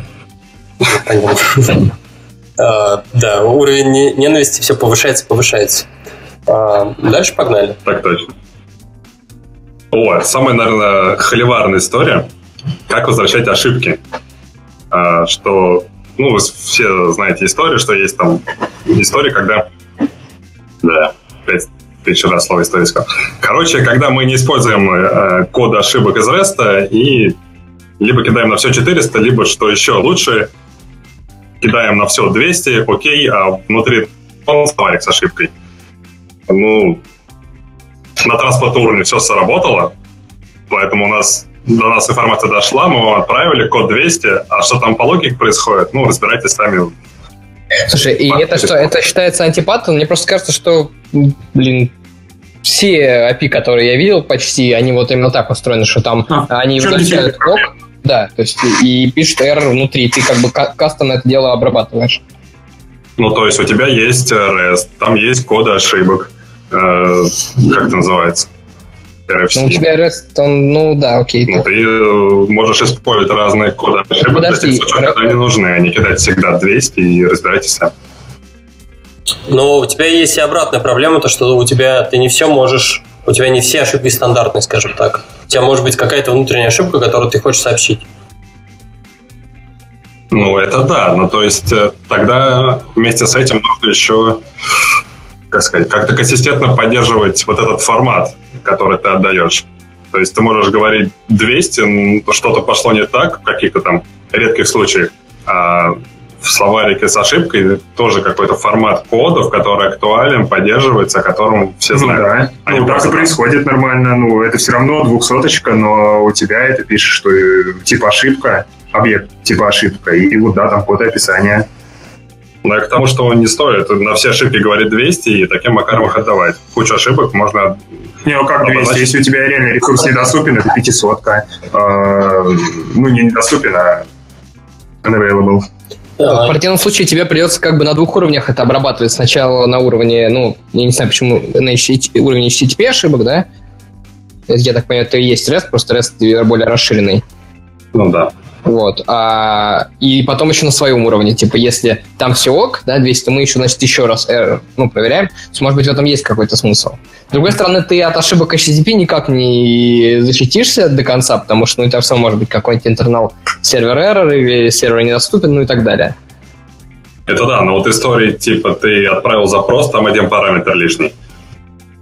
A: А, да, уровень ненависти все повышается, повышается. А, дальше погнали.
D: Так точно. О, самая, наверное, холиварная история. Как возвращать ошибки. А, что ну, вы все знаете историю, что есть там история, когда... Да, пять тысяч раз слово история. Короче, когда мы не используем э, код ошибок из REST и либо кидаем на все 400, либо, что еще лучше, кидаем на все 200, окей, а внутри он словарик с ошибкой. Ну, на транспортном уровне все сработало, поэтому у нас до нас информация дошла, мы вам отправили код 200, а что там по логике происходит, ну, разбирайтесь сами.
C: Слушай, и это что, это считается антипаттерн? Мне просто кажется, что, блин, все API, которые я видел почти, они вот именно так устроены, что там а, они возвращают лог, да, то есть и пишут error внутри, ты как бы кастомно это дело обрабатываешь.
D: Ну, то есть у тебя есть REST, там есть коды ошибок, э, как это называется?
C: RFC. Ну, у тебя REST, он, ну да, окей.
D: Ну, ты э, можешь использовать разные коды ошибок для тех случаев, когда они нужны, а не кидать всегда 200 и разбирайтесь сами.
A: Но у тебя есть и обратная проблема, то что у тебя ты не все можешь, у тебя не все ошибки стандартные, скажем так. Тебя может быть какая-то внутренняя ошибка, которую ты хочешь сообщить.
D: Ну, это да. Ну, то есть э, тогда вместе с этим нужно еще как сказать, как-то консистентно поддерживать вот этот формат, который ты отдаешь. То есть ты можешь говорить 200, что-то пошло не так в каких-то там редких случаях, а в словарике с ошибкой тоже какой-то формат кодов, который актуален, поддерживается, о котором все ну знают.
B: Ну, да. ну, так и происходит нормально. Ну, это все равно двухсоточка, но у тебя это пишет, что э, типа ошибка, объект типа ошибка, и вот да, там код описания.
D: Ну, к тому, что он не стоит на все ошибки говорит 200 и таким макаром их отдавать. Кучу ошибок можно...
B: Не, ну как 200? Если у тебя реально ресурс недоступен, это 500 -ка. Э, ну, не недоступен, а unavailable.
C: В противном случае тебе придется как бы на двух уровнях это обрабатывать. Сначала на уровне, ну, я не знаю, почему на HTTP, уровне HTTP ошибок, да? Я так понимаю, это и есть REST, просто REST более расширенный.
D: Ну да.
C: Вот. А, и потом еще на своем уровне. Типа, если там все ок, да, 200, то мы еще, значит, еще раз error, ну, проверяем. То есть, может быть, в этом есть какой-то смысл. С другой стороны, ты от ошибок HTTP никак не защитишься до конца, потому что, ну, у тебя все может быть какой-нибудь интернал сервер error или сервер недоступен, ну и так далее.
D: Это да, но вот истории, типа, ты отправил запрос, там один параметр лишний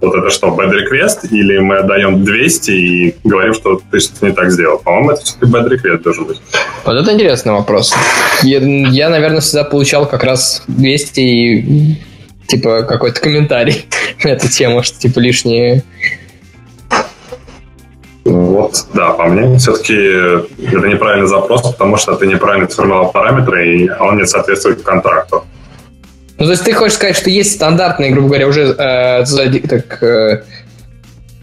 D: вот это что, bad request, или мы отдаем 200 и говорим, что ты что-то не так сделал? По-моему, это все-таки bad request должен быть.
C: Вот это интересный вопрос. Я, я, наверное, всегда получал как раз 200 и типа какой-то комментарий на эту тему, что типа лишние
D: вот, да, по мне, все-таки это неправильный запрос, потому что ты неправильно сформировал параметры, и он не соответствует контракту.
C: Ну, то есть ты хочешь сказать, что есть стандартные, грубо говоря, уже э, так, э,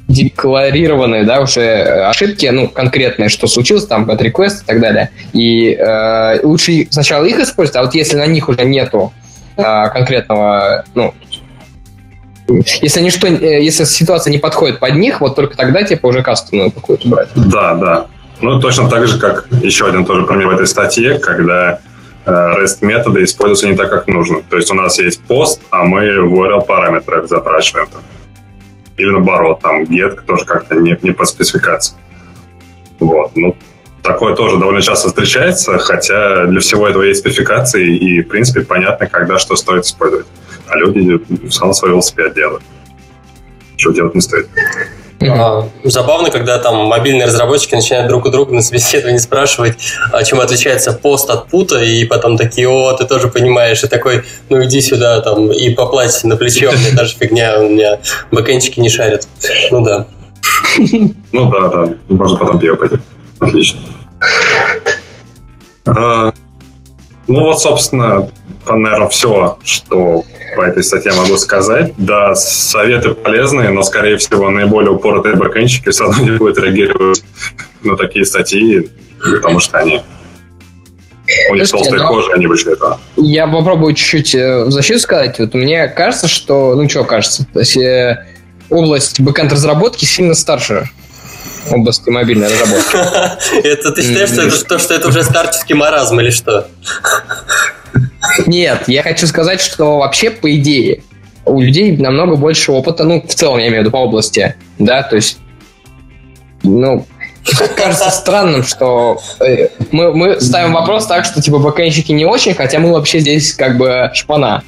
C: декларированные, да, уже ошибки, ну, конкретные, что случилось, там, от request и так далее. И э, лучше сначала их использовать, а вот если на них уже нету э, конкретного, ну, если ничто, э, если ситуация не подходит под них, вот только тогда, типа, уже кастомную какую-то брать.
D: Да, да. Ну, точно так же, как еще один тоже пример в этой статье, когда REST методы используются не так, как нужно. То есть у нас есть пост, а мы в URL параметрах запрашиваем. Или наоборот, там get тоже как-то не, не по спецификации. Вот. Ну, такое тоже довольно часто встречается, хотя для всего этого есть спецификации, и, в принципе, понятно, когда что стоит использовать. А люди сам свой велосипед делают. Чего делать не стоит.
A: А, забавно, когда там мобильные разработчики начинают друг у друга на собеседовании спрашивать, а чем отличается пост от пута, и потом такие, о, ты тоже понимаешь, и такой, ну иди сюда там и поплать на плечо, мне даже фигня, у меня бэкэнчики не шарят. Ну да.
D: Ну да, да, можно потом пойти. Отлично. А, ну вот, собственно, наверное, все, что по этой статье могу сказать. Да, советы полезные, но, скорее всего, наиболее упоротые бэкэнщики все равно не будут реагировать на такие статьи, потому что они у них толстая кожа, они вышли этого.
C: Я попробую чуть-чуть э, в защиту сказать. Вот мне кажется, что... Ну, что кажется? То есть, э, область бэкэнд разработки сильно старше области мобильной разработки.
A: Это ты считаешь, что это уже старческий маразм или что?
C: Нет, я хочу сказать, что вообще, по идее, у людей намного больше опыта, ну, в целом, я имею в виду по области, да, то есть, ну, кажется странным, что э, мы, мы ставим вопрос так, что, типа, бэкэнщики не очень, хотя мы вообще здесь, как бы, шпана.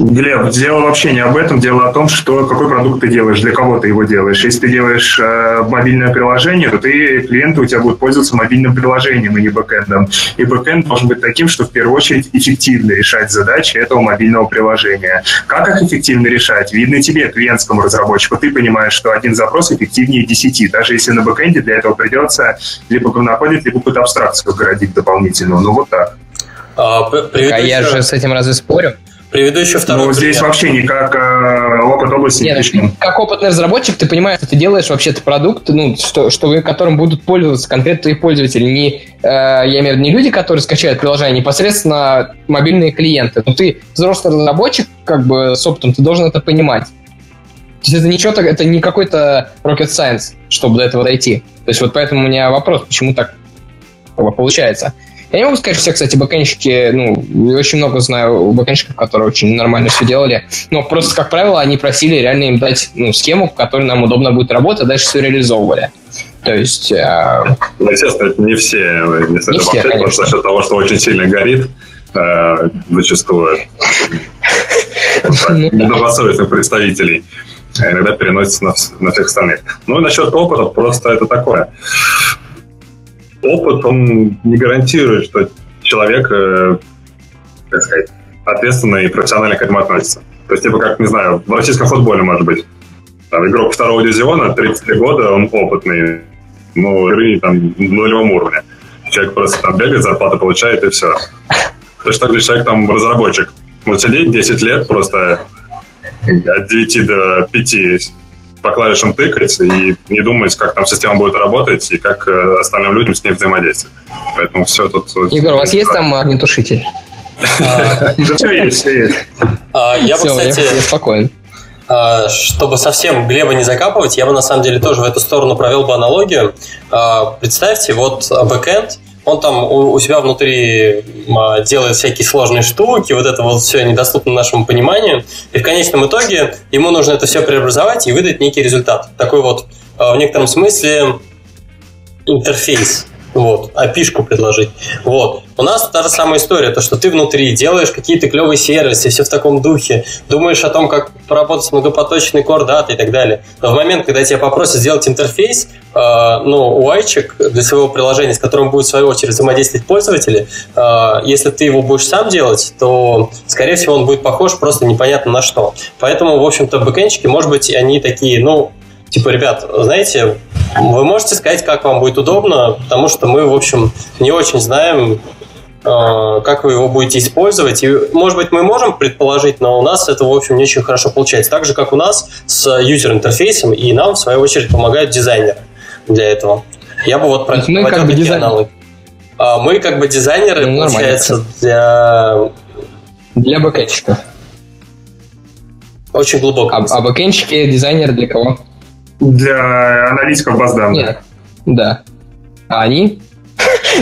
B: Глеб, дело вообще не об этом, дело о том, что какой продукт ты делаешь, для кого ты его делаешь. Если ты делаешь э, мобильное приложение, то ты клиенты у тебя будут пользоваться мобильным приложением, а не бэкэндом. И бэкэнд должен быть таким, что в первую очередь эффективно решать задачи этого мобильного приложения. Как их эффективно решать? Видно тебе, клиентскому разработчику. Ты понимаешь, что один запрос эффективнее 10, даже если на бэкэнде для этого придется либо находить, либо какую-то абстракцию городить дополнительную. Ну вот так.
C: А, а я же с этим разве спорю?
A: Приведу еще второй
B: Ну, здесь вообще не как э, опыт области Нет,
C: не Как опытный разработчик, ты понимаешь, что ты делаешь вообще-то продукт, ну, что, что которым будут пользоваться конкретно твои пользователи. Не, э, я имею в виду не люди, которые скачают приложение, а непосредственно мобильные клиенты. Но ты взрослый разработчик, как бы с опытом, ты должен это понимать. То есть это ничего так, это не какой-то rocket science, чтобы до этого дойти. То есть вот поэтому у меня вопрос, почему так получается. Я не могу сказать, что все, кстати, бэкэнщики, ну, очень много знаю бэкэнщиков, которые очень нормально все делали, но просто, как правило, они просили реально им дать, ну, схему, в которой нам удобно будет работать, а дальше все реализовывали. То есть... Э...
D: Ну, естественно, не все не, не все, просто за счет того, что очень сильно горит, э, зачастую. недобросовестных представителей. Иногда переносится на, на всех остальных. Ну и насчет опыта, просто это такое. Опыт, он не гарантирует, что человек, э, как сказать, ответственно и профессионально к этому относится. То есть, типа, как, не знаю, в российском футболе, может быть, там, игрок второго дивизиона, 33 года, он опытный, ну, игры там нулевом уровне. Человек просто там бегает, зарплату получает, и все. Точно так же человек там разработчик. Вот сидеть 10 лет просто от 9 до 5 по клавишам тыкать и не думать, как там система будет работать и как э, остальным людям с ней взаимодействовать. Поэтому все тут...
C: Егор, у вас есть там огнетушитель?
B: Все есть, все есть.
A: Я бы, кстати...
C: Я спокоен.
A: А, чтобы совсем Глеба не закапывать, я бы на самом деле тоже в эту сторону провел бы аналогию. А, представьте, вот бэкэнд, он там у, себя внутри а, делает всякие сложные штуки, вот это вот все недоступно нашему пониманию, и в конечном итоге ему нужно это все преобразовать и выдать некий результат. Такой вот в некотором смысле интерфейс вот, опишку предложить. Вот. У нас та же самая история, то, что ты внутри делаешь какие-то клевые сервисы, все в таком духе, думаешь о том, как поработать с многопоточной core даты и так далее. Но в момент, когда тебя попросят сделать интерфейс, э, ну, UI для своего приложения, с которым будет в свою очередь взаимодействовать пользователи, э, если ты его будешь сам делать, то, скорее всего, он будет похож просто непонятно на что. Поэтому, в общем-то, бэкэнчики, может быть, они такие, ну, типа, ребят, знаете, вы можете сказать, как вам будет удобно, потому что мы, в общем, не очень знаем, как вы его будете использовать. И, может быть, мы можем предположить, но у нас это, в общем, не очень хорошо получается. Так же, как у нас с юзер-интерфейсом, и нам, в свою очередь, помогают дизайнеры для этого. Я бы вот
C: про мы как бы дизайнеры.
A: А мы как бы дизайнеры, ну, получается, для...
C: Для бэкэнщиков.
A: Очень глубоко.
C: А, а бэкэнщики дизайнеры для кого?
B: для аналитиков баз данных. Нет,
C: да. А они?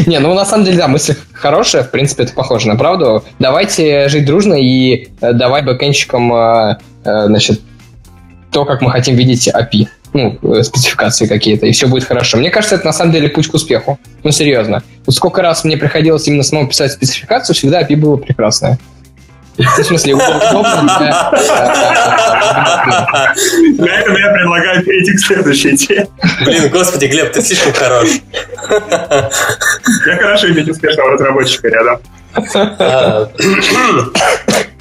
C: Не, ну на самом деле, да, мысль хорошая, в принципе, это похоже на правду. Давайте жить дружно и э, давай бэкэнщикам, э, э, значит, то, как мы хотим видеть API, ну, спецификации какие-то, и все будет хорошо. Мне кажется, это на самом деле путь к успеху. Ну, серьезно. Вот сколько раз мне приходилось именно самому писать спецификацию, всегда API было прекрасное. В смысле, удобно
B: Для этого я предлагаю перейти к следующей теме.
A: Блин, господи, Глеб, ты слишком хорош.
B: Я хорошо иметь успешного разработчика рядом.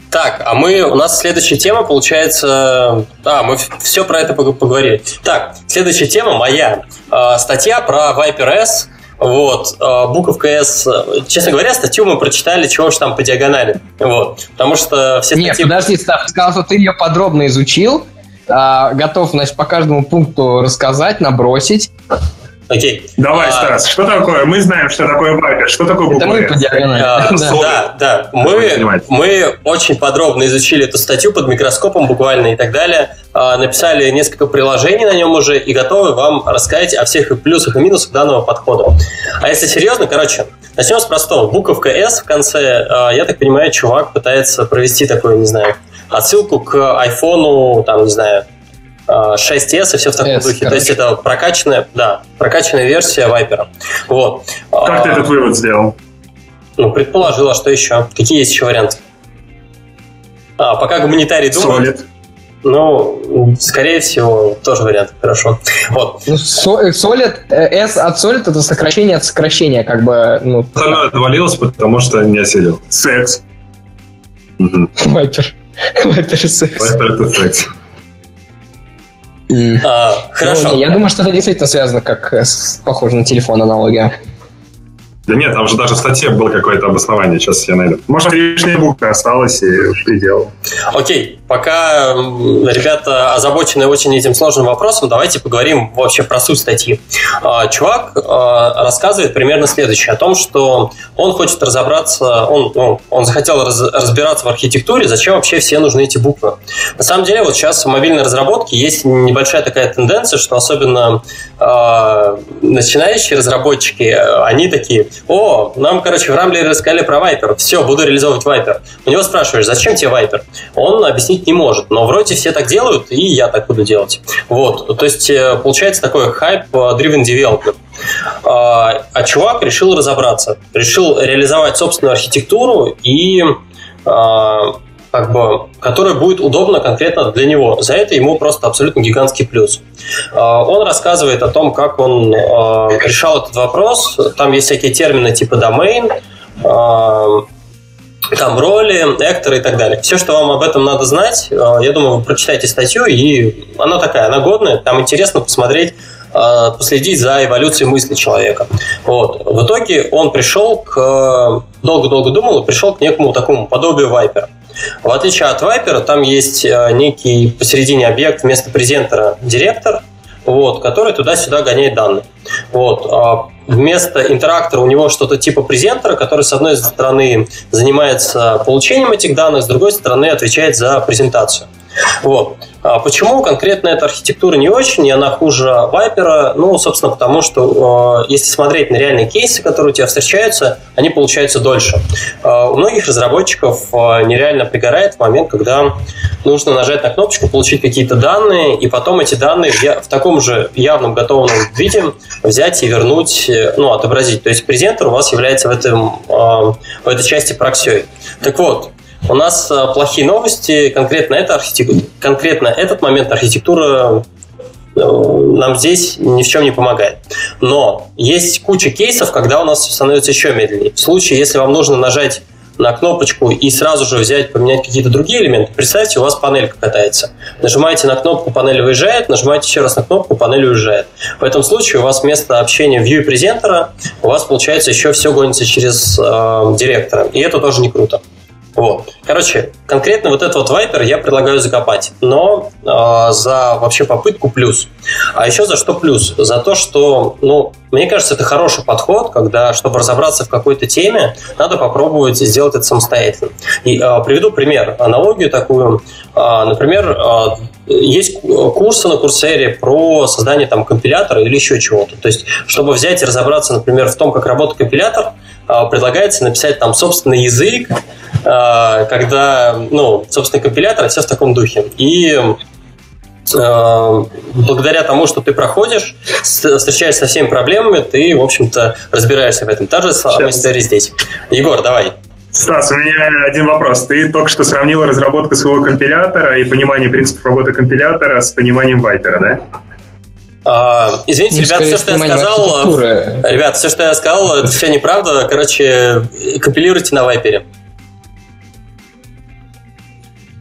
A: Так, а мы, у нас следующая тема получается... А, мы все про это поговорили. Так, следующая тема моя. А, статья про Viper S вот, а, буковка S, честно говоря, статью мы прочитали, чего уж там по диагонали. Вот, потому что все
C: Нет, подожди, Став, ты сказал, что ты ее подробно изучил, а, готов, значит, по каждому пункту рассказать, набросить.
A: Окей.
B: Давай, а, Стас, что такое? Мы знаем, что такое Viper, что такое буква
C: Это мы по диагонали.
A: А, да, да. Мы, мы очень подробно изучили эту статью под микроскопом буквально и так далее. А, написали несколько приложений на нем уже и готовы вам рассказать о всех плюсах и минусах данного подхода. А если серьезно, короче, начнем с простого. Буковка S в конце, а, я так понимаю, чувак пытается провести такую, не знаю, отсылку к айфону, там, не знаю, 6S и все в таком S, духе. Короче. То есть это прокачанная, да, прокачанная версия Viper. Вот.
B: Как ты этот вывод сделал?
A: Ну, предположила, что еще. Какие есть еще варианты? А, пока гуманитарий думает. Solid. Ну, скорее всего, тоже вариант. Хорошо. Вот.
C: Ну, Solid, э, S от Solid это сокращение от сокращения, как бы. Ну,
D: Оно отвалилось, потому что не осилил.
B: Секс.
C: Viper. Viper секс.
D: Viper это секс.
A: А, хорошо.
C: Ну, я думаю, что это действительно связано как с, похоже на телефон аналогия.
D: Да нет, там же даже в статье было какое-то обоснование, сейчас я найду.
B: Может, лишняя буква осталась и предел.
A: Окей, пока ребята озабочены очень этим сложным вопросом, давайте поговорим вообще про суть статьи. А, чувак а, рассказывает примерно следующее, о том, что он хочет разобраться, он, он захотел раз, разбираться в архитектуре, зачем вообще все нужны эти буквы. На самом деле, вот сейчас в мобильной разработке есть небольшая такая тенденция, что особенно э, начинающие разработчики, они такие, о, нам, короче, в Рамблере рассказали про Viper, все, буду реализовывать Viper. У него спрашиваешь, зачем тебе Viper? Он объяснить не может, но вроде все так делают, и я так буду делать. Вот, то есть э, получается такой hype-driven development. А, а чувак решил разобраться, решил реализовать собственную архитектуру и а, как бы, которая будет удобна конкретно для него. За это ему просто абсолютно гигантский плюс. А, он рассказывает о том, как он а, решал этот вопрос. Там есть всякие термины типа domain, а, там роли, экторы и так далее. Все, что вам об этом надо знать, я думаю, вы прочитайте статью, и она такая, она годная, там интересно посмотреть, последить за эволюцией мысли человека. Вот. В итоге он пришел к... Долго-долго думал и пришел к некому такому подобию вайпера. В отличие от Viper, там есть э, некий посередине объект вместо презентера директор, вот, который туда-сюда гоняет данные. Вот. А вместо интерактора у него что-то типа презентера, который, с одной стороны, занимается получением этих данных, с другой стороны, отвечает за презентацию. Вот. А почему конкретно эта архитектура не очень, и она хуже Viper? Ну, собственно, потому что э, если смотреть на реальные кейсы, которые у тебя встречаются, они получаются дольше. Э, у многих разработчиков э, нереально пригорает в момент, когда нужно нажать на кнопочку, получить какие-то данные, и потом эти данные в, таком же явном готовом виде взять и вернуть, ну, отобразить. То есть презентер у вас является в, этом, в этой части проксей. Так вот, у нас э, плохие новости, конкретно, это архитектура, конкретно этот момент архитектура э, нам здесь ни в чем не помогает. Но есть куча кейсов, когда у нас становится еще медленнее. В случае, если вам нужно нажать на кнопочку и сразу же взять, поменять какие-то другие элементы, представьте, у вас панелька катается. Нажимаете на кнопку, панель выезжает, нажимаете еще раз на кнопку, панель уезжает. В этом случае у вас вместо общения view и презентера у вас получается еще все гонится через э, директора. И это тоже не круто. Вот. Короче, конкретно вот этот вот вайпер я предлагаю закопать, но э, за вообще попытку плюс. А еще за что плюс? За то, что, ну, мне кажется, это хороший подход, когда, чтобы разобраться в какой-то теме, надо попробовать сделать это самостоятельно. И э, приведу пример, аналогию такую. Э, например, э, есть курсы на Курсере про создание там компилятора или еще чего-то. То есть, чтобы взять и разобраться, например, в том, как работает компилятор, предлагается написать там собственный язык, а, когда, ну, собственно, компилятор, все в таком духе. И а, благодаря тому, что ты проходишь, встречаешься со всеми проблемами, ты, в общем-то, разбираешься в этом. Та же самая история здесь. Егор, давай.
B: Стас, у меня один вопрос. Ты только что сравнил разработку своего компилятора и понимание принципов работы компилятора с пониманием вайпера, да?
A: А, извините, ну, ребят, все, что я сказал, ребят, все, что я сказал, это все неправда. Короче, компилируйте на вайпере.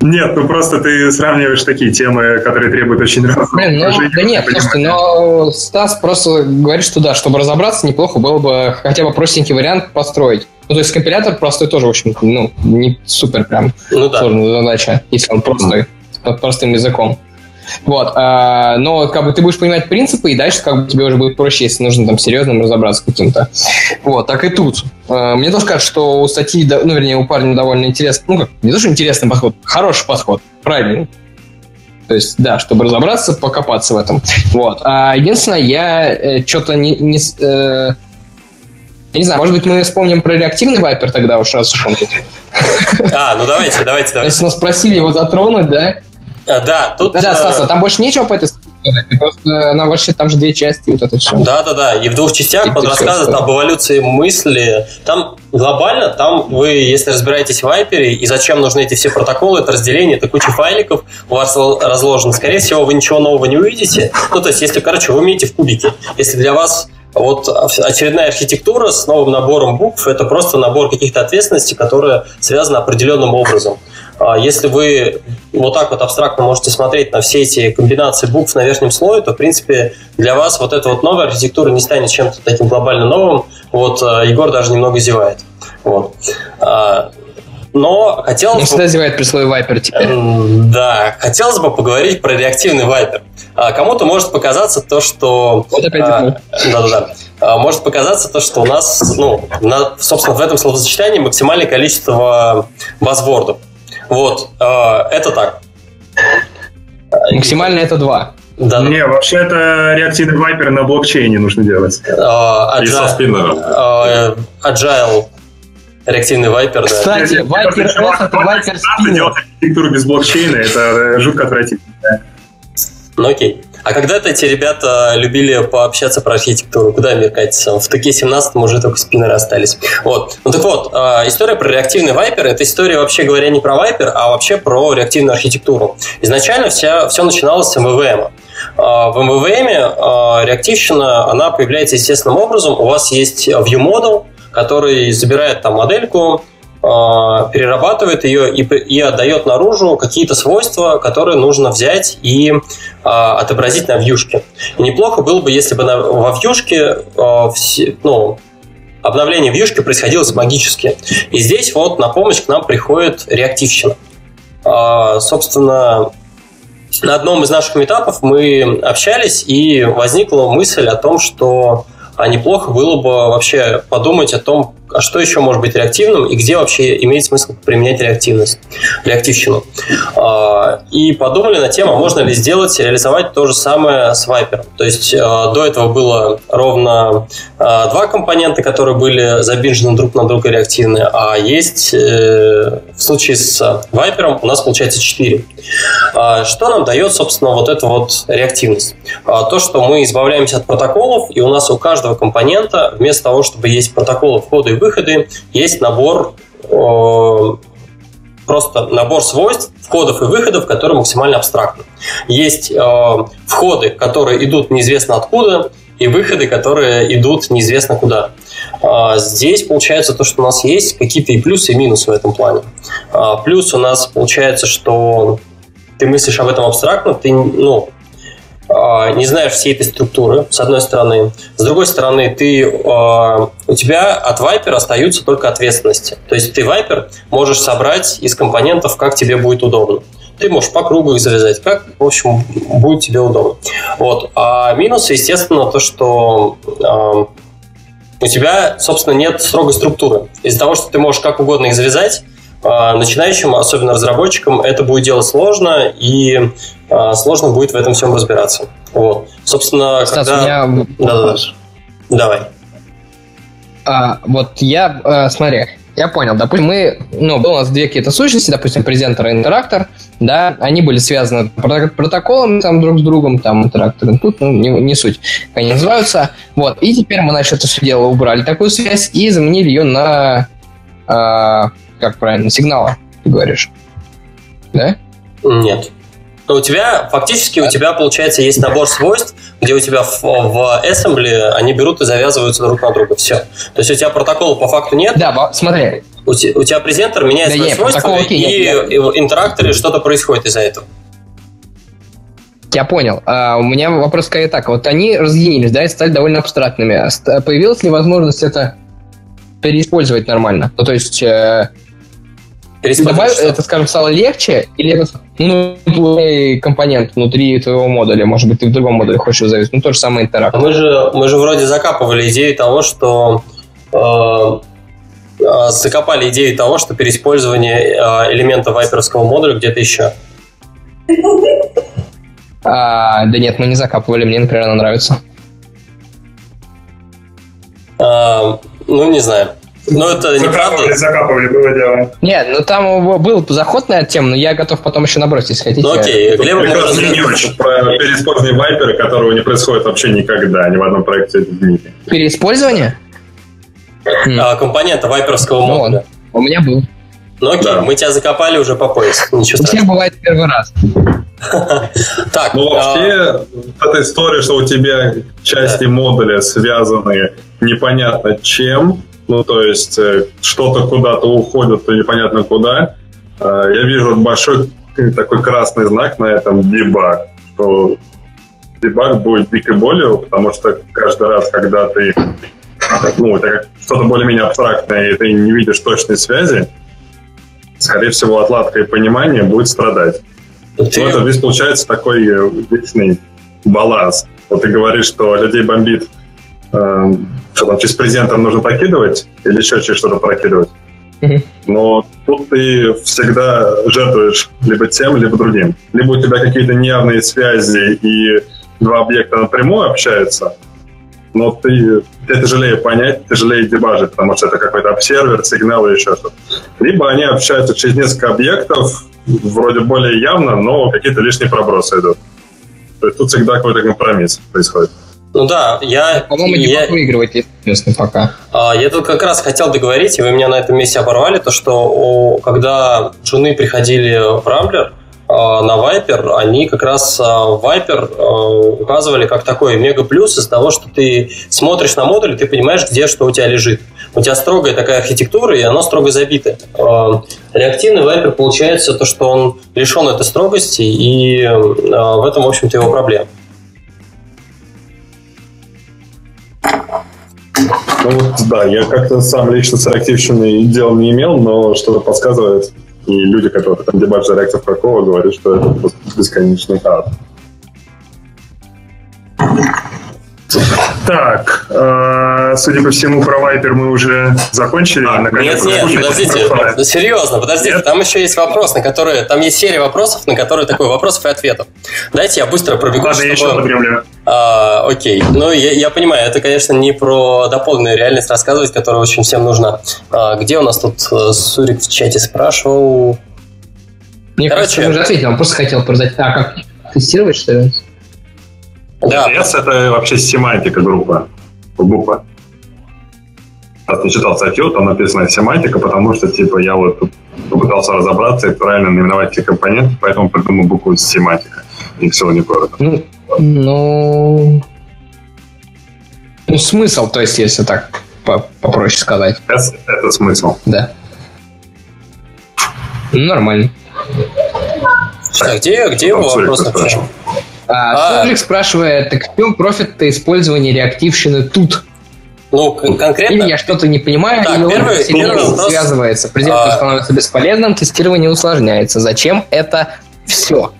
B: Нет, ну просто ты сравниваешь такие темы, которые требуют очень разного
C: Блин, ну, Да нет, слушайте, но Стас просто говорит, что да, чтобы разобраться, неплохо было бы хотя бы простенький вариант построить. Ну, то есть компилятор простой тоже, в общем ну, не супер прям ну, да. сложная задача, если он простой, mm. простым языком. Вот. А, но как бы ты будешь понимать принципы, и дальше как бы тебе уже будет проще, если нужно там серьезным разобраться каким-то. Вот, так и тут. А, мне тоже кажется, что у статьи, ну, вернее, у парня довольно интересный, ну, как, не то, что интересный подход, хороший подход, правильный. То есть, да, чтобы разобраться, покопаться в этом. Вот. А единственное, я э, что-то не... не э, я не знаю, может быть, мы вспомним про реактивный вайпер тогда уж раз уж он тут.
A: А, ну давайте, давайте, давайте.
C: Если нас просили его затронуть, да?
A: А, да, тут...
C: Да, да, Стас, э, там больше нечего по этой Просто она вообще там же две части, вот это все.
A: Да, да, да. И в двух частях он рассказывает об эволюции мысли. Там глобально, там вы, если разбираетесь в Вайпере, и зачем нужны эти все протоколы, это разделение, это куча файликов у вас разложено, скорее всего, вы ничего нового не увидите. Ну, то есть, если, короче, вы умеете в кубике, если для вас вот очередная архитектура с новым набором букв – это просто набор каких-то ответственностей, которые связаны определенным образом. А если вы вот так вот абстрактно можете смотреть на все эти комбинации букв на верхнем слое, то, в принципе, для вас вот эта вот новая архитектура не станет чем-то таким глобально новым. Вот а, Егор даже немного зевает. Вот. А, но хотелось
C: Он всегда зевает при слове вайпер теперь.
A: Да, хотелось бы поговорить про реактивный вайпер. Кому-то может показаться то, что... Вот опять Да-да-да. Может показаться то, что у нас, ну, на, собственно, в этом словосочетании максимальное количество базвордов. Вот, э, это так.
C: Максимально это два.
B: Да. Не, вообще это реактивный вайпер на блокчейне нужно делать.
A: Uh, agile, И со спиннером. Uh, agile реактивный вайпер, да.
C: Кстати, вайпер это вайпер спиннер.
B: Делать архитектуру без блокчейна, это жутко отвратительно.
A: Ну окей. А когда-то эти ребята любили пообщаться про архитектуру. Куда мир катится? В ТК 17 уже только спиннеры остались. Вот. Ну так вот, а, история про реактивный вайпер – это история, вообще говоря, не про вайпер, а вообще про реактивную архитектуру. Изначально вся, все начиналось с МВВМ. А, в МВВМ а, реактивщина, она появляется естественным образом. У вас есть view model, который забирает там модельку, перерабатывает ее и, и отдает наружу какие-то свойства, которые нужно взять и а, отобразить на вьюшке. И неплохо было бы, если бы на, во вьюшке а, все, ну, обновление вьюшки происходило магически. И здесь вот на помощь к нам приходит реактивщина. А, собственно, на одном из наших этапов мы общались, и возникла мысль о том, что а неплохо было бы вообще подумать о том, а что еще может быть реактивным и где вообще имеет смысл применять реактивность, реактивщину. А, и подумали на тему, можно ли сделать, реализовать то же самое с Viper. То есть а, до этого было ровно а, два компонента, которые были забинжены друг на друга реактивны, а есть э, в случае с Viper у нас получается четыре. Что нам дает, собственно, вот эта вот реактивность? То, что мы избавляемся от протоколов, и у нас у каждого компонента вместо того, чтобы есть протоколы входа и выходы, есть набор просто набор свойств, входов и выходов, которые максимально абстрактны. Есть э, входы, которые идут неизвестно откуда, и выходы, которые идут неизвестно куда. Э, здесь получается то, что у нас есть какие-то и плюсы, и минусы в этом плане. Э, плюс у нас получается, что ты мыслишь об этом абстрактно, ты ну, а, не знаешь всей этой структуры, с одной стороны. С другой стороны, ты, а, у тебя от Viper остаются только ответственности. То есть ты Viper можешь собрать из компонентов, как тебе будет удобно. Ты можешь по кругу их завязать, как, в общем, будет тебе удобно. Вот. А минусы, естественно, то, что э, у тебя, собственно, нет строгой структуры. Из-за того, что ты можешь как угодно их завязать, а, начинающим, особенно разработчикам, это будет делать сложно, и а, сложно будет в этом всем разбираться. Вот. Собственно,
C: Стас, когда... у меня да, да, да.
A: Давай.
C: А, вот я, а, смотри, я понял. Допустим, мы, ну, у нас две какие-то сущности, допустим, презентер и интерактор, да, они были связаны протоколами там друг с другом, там интерактор тут, ну, не, не суть, как они называются. Вот, и теперь мы, значит, это все дело убрали, такую связь, и заменили ее на а, как правильно, сигнала, ты говоришь. Да?
A: Нет. Но у тебя, фактически, у тебя, получается, есть набор свойств, где у тебя в, в assembly они берут и завязываются друг на друга. Все. То есть у тебя протокола по факту нет.
C: Да, смотри.
A: У, те, у тебя презентер меняет да свои нет, свойства, окей, и, я, и в интеракторе что-то происходит из-за этого.
C: Я понял. А, у меня вопрос скорее так. Вот они разъединились, да, и стали довольно абстрактными. А появилась ли возможность это переиспользовать нормально? Ну, то есть... Э, Добавь, это, скажем, стало легче, или это ну, компонент внутри твоего модуля, может быть, ты в другом модуле хочешь завести, ну, то же самое интеракт.
A: Мы же, мы же вроде закапывали идею того, что э, э закопали идею того, что переиспользование э, элемента вайперского модуля где-то еще.
C: А, да нет, мы не закапывали, мне, например, она нравится.
A: А, ну, не знаю. Ну, это
B: закапывали,
A: не
B: закапывали, было дело.
C: Нет, ну там был заход на эту тему, но я готов потом еще набросить, если хотите.
A: Ну окей,
D: Глеб, может... Очень. Про переиспользование вайпера, которого не происходит вообще никогда, ни в одном проекте мире.
C: Переиспользование?
A: А, компонента вайперского ну, модуля.
C: У меня был.
A: Ну окей, да. мы тебя закопали уже по пояс.
C: Ничего У всех бывает первый раз.
D: Так, ну вообще, а... эта история, что у тебя части модуля связаны непонятно чем, ну, то есть э, что-то куда-то уходит, то непонятно куда. Э, я вижу большой такой красный знак на этом дебаг, что дебаг будет дико болью, потому что каждый раз, когда ты ну, что-то более-менее абстрактное, и ты не видишь точной связи, скорее всего, отладка и понимание будет страдать. Ты... Вот здесь получается такой э, вечный баланс. Вот ты говоришь, что людей бомбит что там через презентер нужно прокидывать или еще через что-то прокидывать. Но тут ты всегда жертвуешь либо тем, либо другим. Либо у тебя какие-то неявные связи, и два объекта напрямую общаются, но ты, тебе тяжелее понять, тяжелее дебажить, потому что это какой-то обсервер, сигнал или еще что-то. Либо они общаются через несколько объектов, вроде более явно, но какие-то лишние пробросы идут. То есть тут всегда какой-то компромисс происходит.
A: Ну да, я...
C: По-моему, не я, выигрывать, если пока.
A: А, я тут как раз хотел договорить, и вы меня на этом месте оборвали, то что о, когда джуны приходили в Рамблер, а, на Viper, они как раз Viper а, указывали как такой мега плюс из того, что ты смотришь на модуль, и ты понимаешь, где что у тебя лежит. У тебя строгая такая архитектура, и она строго забита. Реактивный Viper получается то, что он лишен этой строгости, и в этом, в общем-то, его проблема.
D: Ну вот, да, я как-то сам лично с реактивщиной дел не имел, но что-то подсказывает. И люди, которые там дебажат реактив какого, говорят, что это просто бесконечный ад.
B: Так, э, судя по всему, про Viper мы уже закончили.
A: А, нет, нет, подождите, ну, серьезно, подождите, нет? там еще есть вопрос, на который, там есть серия вопросов, на которые такой вопросов и ответов. Дайте я быстро пробегу,
B: Ладно, чтобы... я еще подремлю.
A: А, окей, ну я, я понимаю, это, конечно, не про дополненную реальность рассказывать, которая очень всем нужна. А, где у нас тут э, Сурик в чате спрашивал?
C: Мне Короче, кажется, уже ответил, он просто хотел продать. А, как тестировать, что ли?
D: Да. S это вообще семантика группа. Группа. Раз не читал статью, там написано семантика, потому что, типа, я вот попытался разобраться и правильно наименовать эти компоненты, поэтому придумал букву семантика. И все, не коротко.
C: Ну, ну, ну, смысл, то есть, если так попроще сказать.
D: S — это смысл.
C: Да. Ну, нормально.
A: А где, где его вопрос вообще?
C: А, а. спрашивает, так в чем профит использования реактивщины тут?
A: Ну, конкретно...
C: Или я что-то не понимаю, так, или первый, он первый вопрос... связывается. Президент а... становится бесполезным, тестирование усложняется. Зачем это все?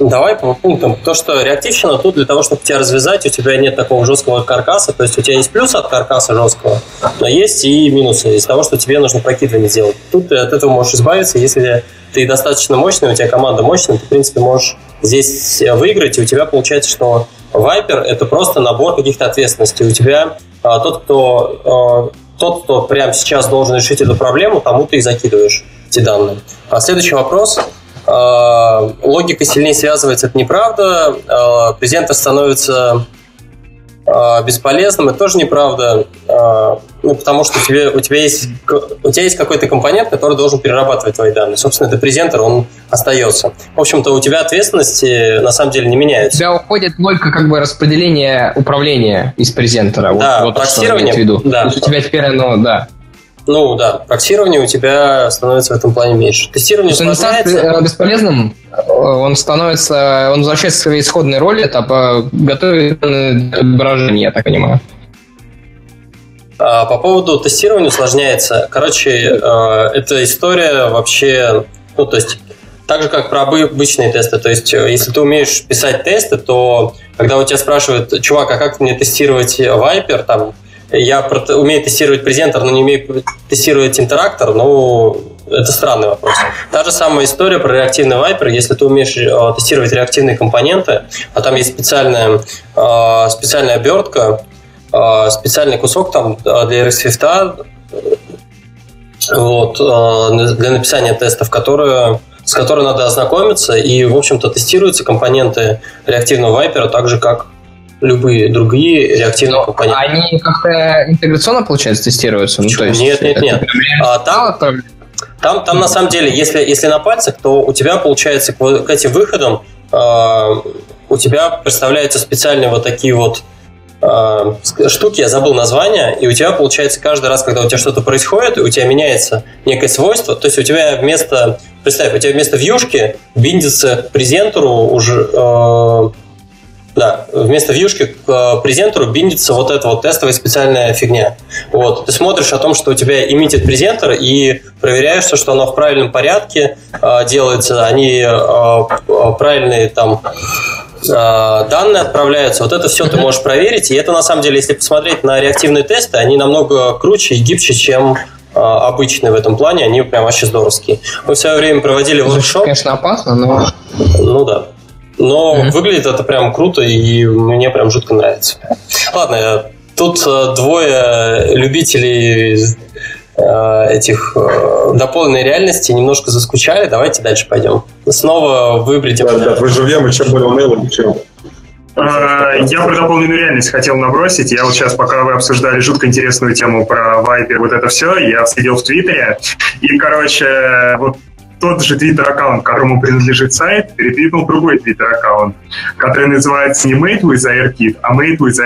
A: Давай по пунктам. То, что реактивщина тут для того, чтобы тебя развязать, у тебя нет такого жесткого каркаса, то есть у тебя есть плюс от каркаса жесткого, но есть и минусы из того, что тебе нужно прокидывание сделать. Тут ты от этого можешь избавиться, если ты достаточно мощный, у тебя команда мощная, ты, в принципе, можешь здесь выиграть, и у тебя получается, что Viper — это просто набор каких-то ответственностей. У тебя а, тот, кто а, тот, кто прямо сейчас должен решить эту проблему, тому ты и закидываешь эти данные. А следующий вопрос — а, логика сильнее связывается, это неправда. А, президент становится бесполезным, это тоже неправда, ну, потому что тебе, у, тебя есть, у тебя есть какой-то компонент, который должен перерабатывать твои данные. Собственно, это презентер, он остается. В общем-то, у тебя ответственности на самом деле не меняются.
C: У тебя уходит только как бы распределение управления из презентера.
A: Да, вот, вот.
C: Что в виду. Да. То есть у тебя теперь оно, да,
A: ну да, проксирование у тебя становится в этом плане меньше. Тестирование
C: То есть он бесполезным, он становится, он возвращается к своей исходной роли, это готовит отображение, я так понимаю.
A: А, по поводу тестирования усложняется. Короче, э, эта история вообще, ну то есть так же, как про обычные тесты. То есть, э, если ты умеешь писать тесты, то когда у тебя спрашивают, чувак, а как мне тестировать Viper, там, я умею тестировать презентер, но не умею тестировать интерактор, ну, это странный вопрос. Та же самая история про реактивный вайпер. Если ты умеешь э, тестировать реактивные компоненты, а там есть специальная, э, специальная обертка, э, специальный кусок там для RxSwift, вот, для написания тестов, которые с которой надо ознакомиться, и, в общем-то, тестируются компоненты реактивного вайпера так же, как любые другие реактивные Но компоненты.
C: Они как-то интеграционно, получается, тестируются?
A: Ну, то есть нет, нет, нет. А, там, там, там на самом деле, если, если на пальцах, то у тебя получается к, к этим выходам э, у тебя представляются специальные вот такие вот э, штуки, я забыл название, и у тебя получается каждый раз, когда у тебя что-то происходит, у тебя меняется некое свойство, то есть у тебя вместо, представь, у тебя вместо вьюшки биндится к презентеру уже э, да, вместо вьюшки к э, презентеру биндится вот эта вот тестовая специальная фигня. Вот, ты смотришь о том, что у тебя имитит презентер и проверяешь, что оно в правильном порядке э, делается, они э, правильные там данные отправляются. Вот это все ты можешь проверить. И это на самом деле, если посмотреть на реактивные тесты, они намного круче и гибче, чем обычные в этом плане. Они прям вообще здоровские. Мы в свое время проводили воркшоп.
C: Конечно, опасно, но...
A: Ну да. Но mm-hmm. выглядит это прям круто, и мне прям жутко нравится. Ладно, тут э, двое любителей э, этих э, дополненной реальности немножко заскучали. Давайте дальше пойдем. Снова выберите.
D: Да, да, вы живем, и чем более унылым, чем
B: А, я про дополненную реальность хотел набросить. Я вот сейчас, пока вы обсуждали жутко интересную тему про Viper, вот это все, я сидел в Твиттере, и, короче, вот тот же твиттер-аккаунт, которому принадлежит сайт, перетвитнул другой твиттер-аккаунт, который называется не Mate with AirKit, а Mate with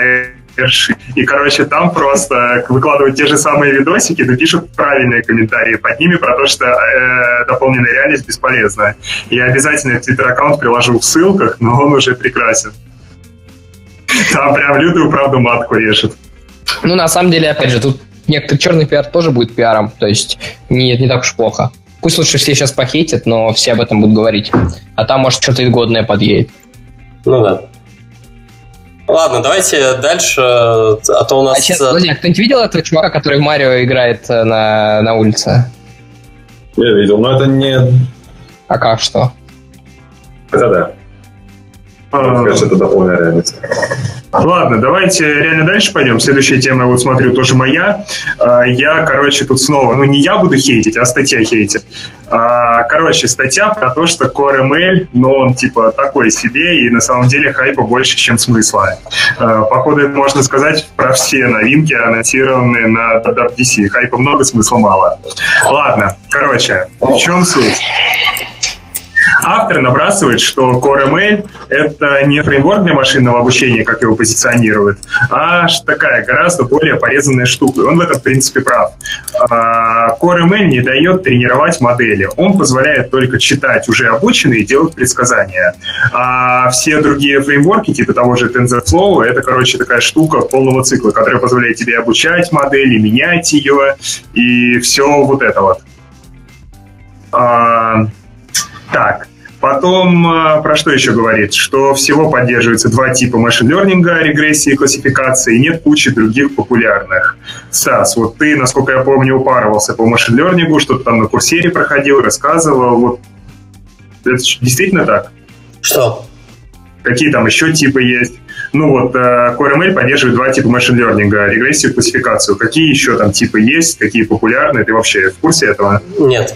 B: AirShip. И, короче, там просто выкладывают те же самые видосики, но пишут правильные комментарии под ними про то, что э, дополненная реальность бесполезна. Я обязательно твиттер-аккаунт приложу в ссылках, но он уже прекрасен. Там прям лютую правду матку решит.
C: Ну, на самом деле, опять же, тут некоторый черный пиар тоже будет пиаром, то есть не, не так уж плохо. Пусть лучше все сейчас похейтят, но все об этом будут говорить. А там, может, что-то годное подъедет.
A: Ну да. Ладно, давайте дальше, а то у нас... А
C: сейчас, подожди, а кто-нибудь видел этого чувака, который в Марио играет э, на, на улице?
D: Я видел, но это не...
C: А как что?
D: Это да. А, Кажется, это дополненная реальность.
B: Ладно, давайте реально дальше пойдем. Следующая тема, я вот смотрю, тоже моя. А, я, короче, тут снова, ну не я буду хейтить, а статья хейтит. А, короче, статья про то, что Core ML, ну он типа такой себе, и на самом деле хайпа больше, чем смысла. Походу, можно сказать про все новинки, анонсированные на WWDC. Хайпа много, смысла мало. Ладно, короче, в чем суть? Автор набрасывает, что CoreML — это не фреймворк для машинного обучения, как его позиционируют, а такая гораздо более порезанная штука. Он в этом, в принципе, прав. А, CoreML не дает тренировать модели. Он позволяет только читать уже обученные и делать предсказания. А все другие фреймворки, типа того же TensorFlow, это, короче, такая штука полного цикла, которая позволяет тебе обучать модели, менять ее и все вот это вот. А, так, Потом, э, про что еще говорит? Что всего поддерживается два типа машин-лернинга, регрессии и классификации, и нет кучи других популярных. Сас, вот ты, насколько я помню, упарывался по машин-лернингу, что-то там на курсере проходил, рассказывал. Вот это действительно так?
A: Что?
B: Какие там еще типы есть? Ну вот, э, CoreML поддерживает два типа машин-лернинга, регрессию и классификацию. Какие еще там типы есть, какие популярные? Ты вообще в курсе этого?
A: Нет.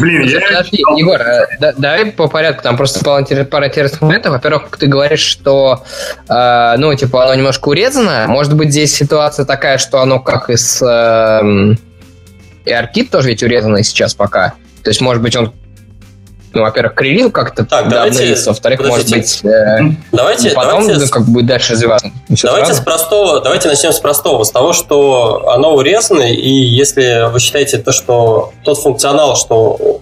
C: Блин, я... Подожди, Егор, э, давай по порядку, там просто пара интересных моментов. Во-первых, ты говоришь, что, э, ну, типа, оно немножко урезано. Может быть, здесь ситуация такая, что оно как из... Э, и Аркид тоже ведь урезанный сейчас пока. То есть, может быть, он ну, во-первых, к релизу как-то
A: так, давайте,
C: во-вторых, может быть, э,
A: давайте,
C: потом
A: давайте,
C: как бы дальше развиваться.
A: Давайте с простого, давайте начнем с простого, с того, что оно урезано, и если вы считаете то, что тот функционал, что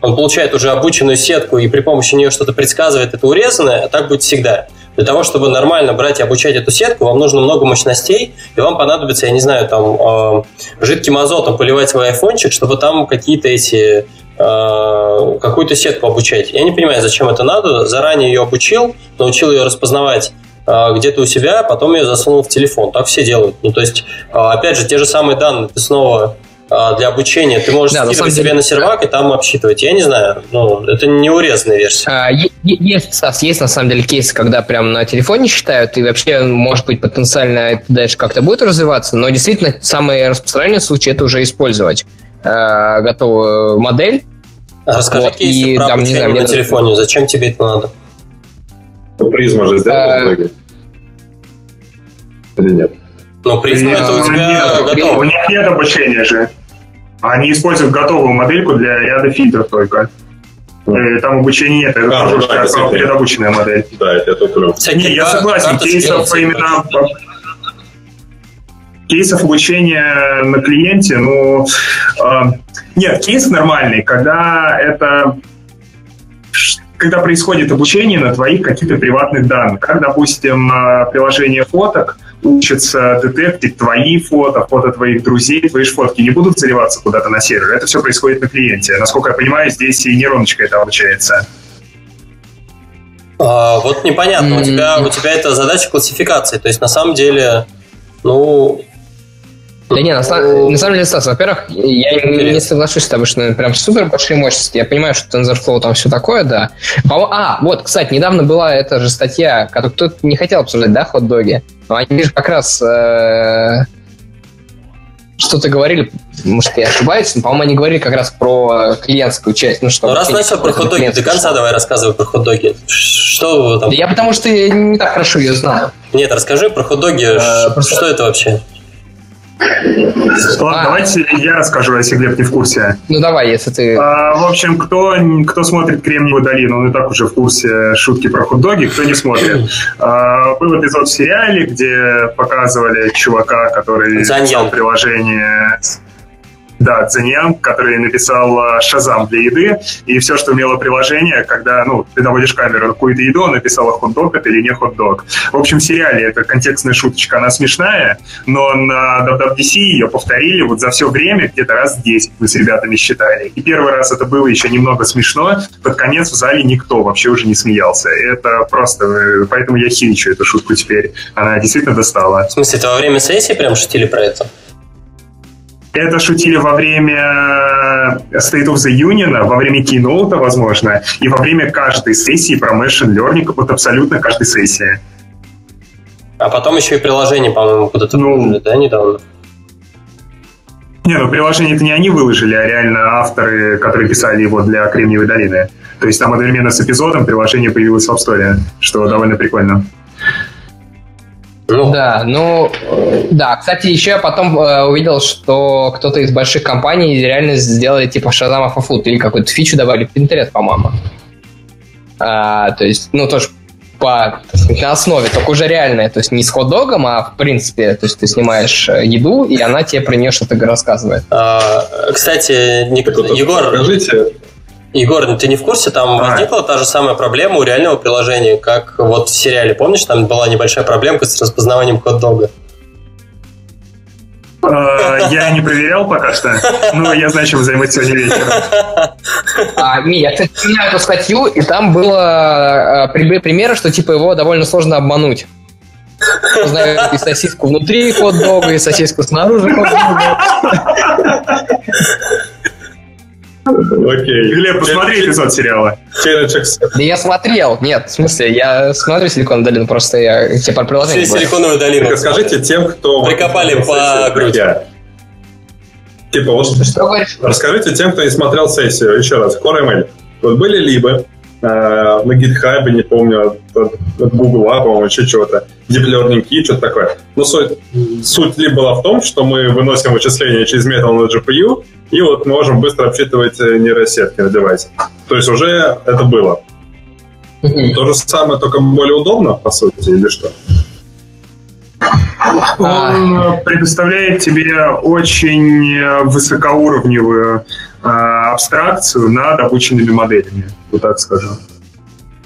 A: он получает уже обученную сетку и при помощи нее что-то предсказывает, это урезанное, так будет всегда. Для того, чтобы нормально брать и обучать эту сетку, вам нужно много мощностей, и вам понадобится, я не знаю, там, э, жидким азотом поливать свой айфончик, чтобы там какие-то эти какую-то сетку обучать. Я не понимаю, зачем это надо. Заранее ее обучил, научил ее распознавать э, где-то у себя, потом ее засунул в телефон. Так все делают. Ну, то есть, э, опять же, те же самые данные ты снова для обучения ты можешь да, скидывать себе деле... на сервак и там обсчитывать. Я не знаю, ну, это не урезанная версия. А,
C: есть, Стас, есть на самом деле кейсы, когда прям на телефоне считают, и вообще, может быть, потенциально это дальше как-то будет развиваться, но действительно самый распространенный случай это уже использовать э, готовую модель.
A: Расскажи вот, и, про там, не знаю, на телефоне. Зачем тебе это надо?
D: Ну, призма же сделала а... Или нет?
A: Ну, призма это у тебя
B: готово. У них нет обучения же. Они используют готовую модельку для ряда фильтров только. Э, там обучения нет, это а, тоже да, предобученная модель.
D: Да, это только.
B: Не, я согласен, кейсов именно кейсов обучения на клиенте, ну, э, нет, кейс нормальный, когда это когда происходит обучение на твоих каких-то приватных данных. Как, допустим, приложение фоток учится детектить твои фото, фото твоих друзей, твои же фотки не будут заливаться куда-то на сервер. Это все происходит на клиенте. Насколько я понимаю, здесь и нейроночка это обучается.
A: А, вот непонятно, у тебя, у тебя это задача классификации. То есть, на самом деле, ну,
C: да не, на, на самом деле, Стас, во-первых, я не соглашусь с тобой, что прям супер большие мощности. Я понимаю, что TensorFlow там все такое, да. А, вот, кстати, недавно была эта же статья, которую кто-то не хотел обсуждать, да, хот-доги. Но они же как раз... Э, что-то говорили, может, я ошибаюсь, но, по-моему, они говорили как раз про клиентскую часть.
A: Ну, что ну раз начал про хот-доги, до конца давай рассказывай про хот-доги. Что там?
C: Да я потому что не так хорошо ее знаю.
A: Нет, расскажи про хот-доги, а, что это вообще?
B: Ладно, а. давайте я расскажу, если Глеб не в курсе.
C: Ну давай, если ты...
B: А, в общем, кто, кто смотрит «Кремниевую долину», он и так уже в курсе шутки про хот-доги, кто не смотрит. А, был эпизод в сериале, где показывали чувака, который
A: написал
B: приложение да, Цзиньян, который написал э, Шазам для еды, и все, что умело приложение, когда, ну, ты наводишь камеру на какую-то еду, он написал хот-дог это или не хот-дог. В общем, в сериале это контекстная шуточка, она смешная, но на WWDC ее повторили вот за все время где-то раз 10 мы с ребятами считали. И первый раз это было еще немного смешно, под конец в зале никто вообще уже не смеялся. Это просто... Э, поэтому я хинчу эту шутку теперь. Она действительно достала.
A: В смысле, это во время сессии прям шутили про это?
B: Это шутили во время State of the Union, во время Keynote, возможно, и во время каждой сессии про Machine Learning, вот абсолютно каждой сессии.
A: А потом еще и приложение, по-моему, куда-то ну, выложили, да, недавно?
B: Не, ну приложение это не они выложили, а реально авторы, которые писали его для Кремниевой долины. То есть там одновременно с эпизодом приложение появилось в App Store, что довольно прикольно.
C: Ну. Да, ну, да. Кстати, еще я потом э, увидел, что кто-то из больших компаний реально сделали типа Shazam for Food или какую-то фичу добавили в Pinterest, по-моему. А, то есть, ну, тоже по на основе, только уже реальная, то есть не с хот-догом, а в принципе, то есть ты снимаешь э, еду, и она тебе про нее что-то рассказывает.
A: А, кстати, Ник... Егор,
D: скажите,
A: Егор, ты не в курсе, там а. возникла та же самая проблема у реального приложения, как вот в сериале, помнишь, там была небольшая проблемка с распознаванием хот-дога?
B: А, я не проверял пока что, но я знаю, чем займусь сегодня вечером.
C: А, не, я, кстати, читал эту статью, и там было а, примеры, что типа его довольно сложно обмануть. Знаю и сосиску внутри хот-дога, и сосиску снаружи хот-дога.
B: Окей. Глеб, посмотри эпизод сериала.
C: Да я смотрел. Нет, в смысле, я смотрю «Силиконовую долину», просто я тебе про приложение
A: Все «Силиконовую долину».
D: Расскажите тем, кто...
A: Прикопали по груди.
D: Типа, вот, что? Расскажите тем, кто не смотрел сессию, еще раз, Core ML. Вот были либо на GitHub, не помню, от, от Google, по-моему, еще чего-то, Deep Learning Key, что-то такое. Но суть, суть либо была в том, что мы выносим вычисления через метод на GPU, и вот можем быстро обсчитывать э, нейросетки на девайсе. То есть уже это было. То же самое, только более удобно, по сути, или что?
B: Он предоставляет тебе очень э, высокоуровневую э, абстракцию над обученными моделями, вот так скажу.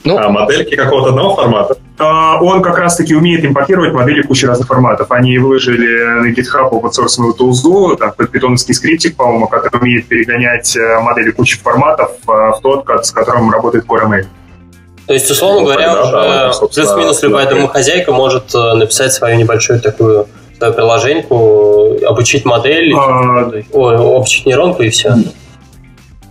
D: Ну, а модельки какого-то одного формата?
B: А, он как раз-таки умеет импортировать модели кучи разных форматов. Они выложили на GitHub open source тулзу, там, питоновский скриптик, по-моему, который умеет перегонять э, модели кучи форматов э, в тот, с которым работает CoreML.
A: То есть, условно ну, говоря, да, уже плюс-минус любая домохозяйка может э, написать свою небольшую такую свою приложеньку, обучить модель, а... обучить нейронку и все.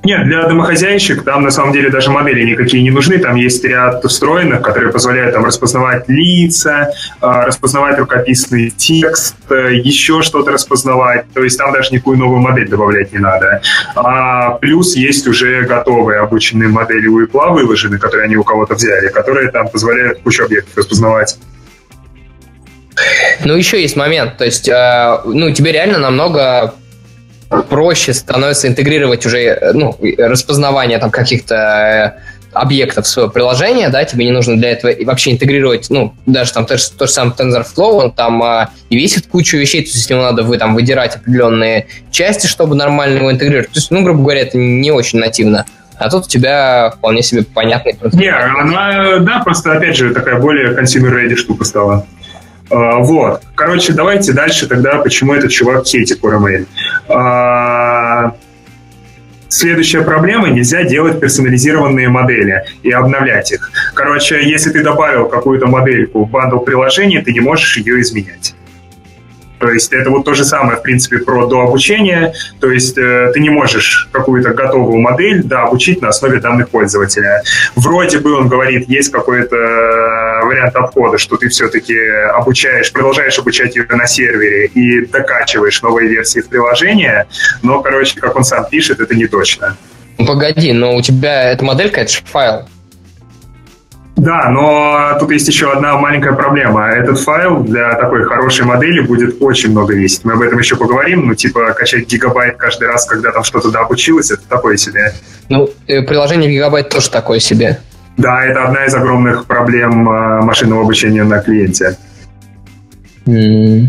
B: Нет, для домохозяйщик там на самом деле даже модели никакие не нужны. Там есть ряд встроенных, которые позволяют там распознавать лица, а, распознавать рукописный текст, еще что-то распознавать. То есть там даже никакую новую модель добавлять не надо. А плюс есть уже готовые обученные модели у Apple выложены, которые они у кого-то взяли, которые там позволяют кучу объектов распознавать.
C: Ну, еще есть момент. То есть, э, ну, тебе реально намного проще становится интегрировать уже ну, распознавание там каких-то э, объектов в свое приложение, да, тебе не нужно для этого вообще интегрировать, ну, даже там то, то же самое TensorFlow, он там а, и весит кучу вещей, то есть него надо вы там выдирать определенные части, чтобы нормально его интегрировать. То есть, ну, грубо говоря, это не очень нативно. А тут у тебя вполне себе понятный
B: процесс. Не, она, да, просто, опять же, такая более consumer-ready штука стала. А, вот. Короче, давайте дальше тогда, почему этот чувак хейтит URML. А, следующая проблема – нельзя делать персонализированные модели и обновлять их. Короче, если ты добавил какую-то модельку в бандл приложения, ты не можешь ее изменять. То есть это вот то же самое, в принципе, про дообучение. То есть э, ты не можешь какую-то готовую модель дообучить на основе данных пользователя. Вроде бы он говорит, есть какой-то э, вариант обхода, что ты все-таки обучаешь, продолжаешь обучать ее на сервере и докачиваешь новые версии в приложение, но, короче, как он сам пишет, это не точно.
C: Погоди, но у тебя эта моделька, это же файл.
B: Да, но тут есть еще одна маленькая проблема. Этот файл для такой хорошей модели будет очень много весить. Мы об этом еще поговорим. Ну, типа, качать гигабайт каждый раз, когда там что-то дообучилось, это такое себе.
C: Ну, э, приложение гигабайт тоже такое себе.
B: Да, это одна из огромных проблем э, машинного обучения на клиенте. Mm.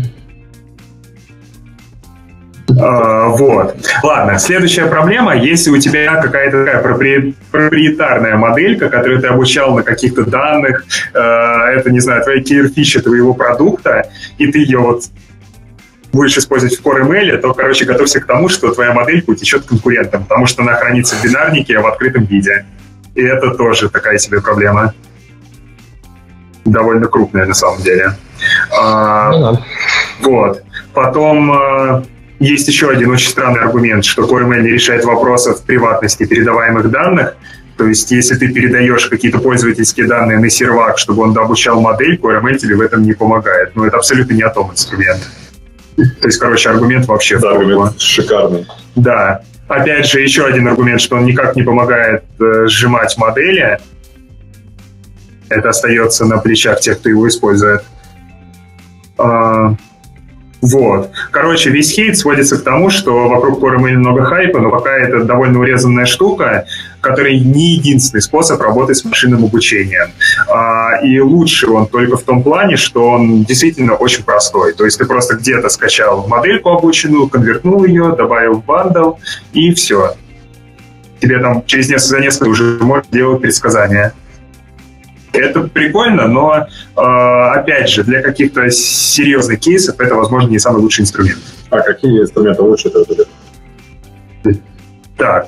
B: А, вот. Ладно, следующая проблема. Если у тебя какая-то такая проприетарная моделька, которую ты обучал на каких-то данных, э, это, не знаю, твоя кейр-фича твоего продукта, и ты ее вот будешь использовать в Core ML, то, короче, готовься к тому, что твоя моделька утечет конкурентам, потому что она хранится в бинарнике в открытом виде. И это тоже такая себе проблема. Довольно крупная на самом деле. А, ну, да. Вот. Потом э, есть еще один очень странный аргумент, что CoreML не решает вопросов приватности передаваемых данных. То есть, если ты передаешь какие-то пользовательские данные на сервак, чтобы он обучал модель, CoreML тебе в этом не помогает. Но это абсолютно не о том инструмент. То есть, короче, аргумент вообще
D: да, аргумент шикарный.
B: Да. Опять же, еще один аргумент, что он никак не помогает э, сжимать модели. Это остается на плечах тех, кто его использует. А, вот. Короче, весь хейт сводится к тому, что вокруг Core много хайпа, но пока это довольно урезанная штука, которая не единственный способ работать с машинным обучением. А, и лучше он только в том плане, что он действительно очень простой. То есть ты просто где-то скачал модельку обученную, конвертнул ее, добавил в бандл, и все. Тебе там через несколько, за несколько уже можешь делать предсказания. Это прикольно, но, э, опять же, для каких-то серьезных кейсов это, возможно, не самый лучший инструмент.
D: А какие инструменты лучше это будет?
B: Так,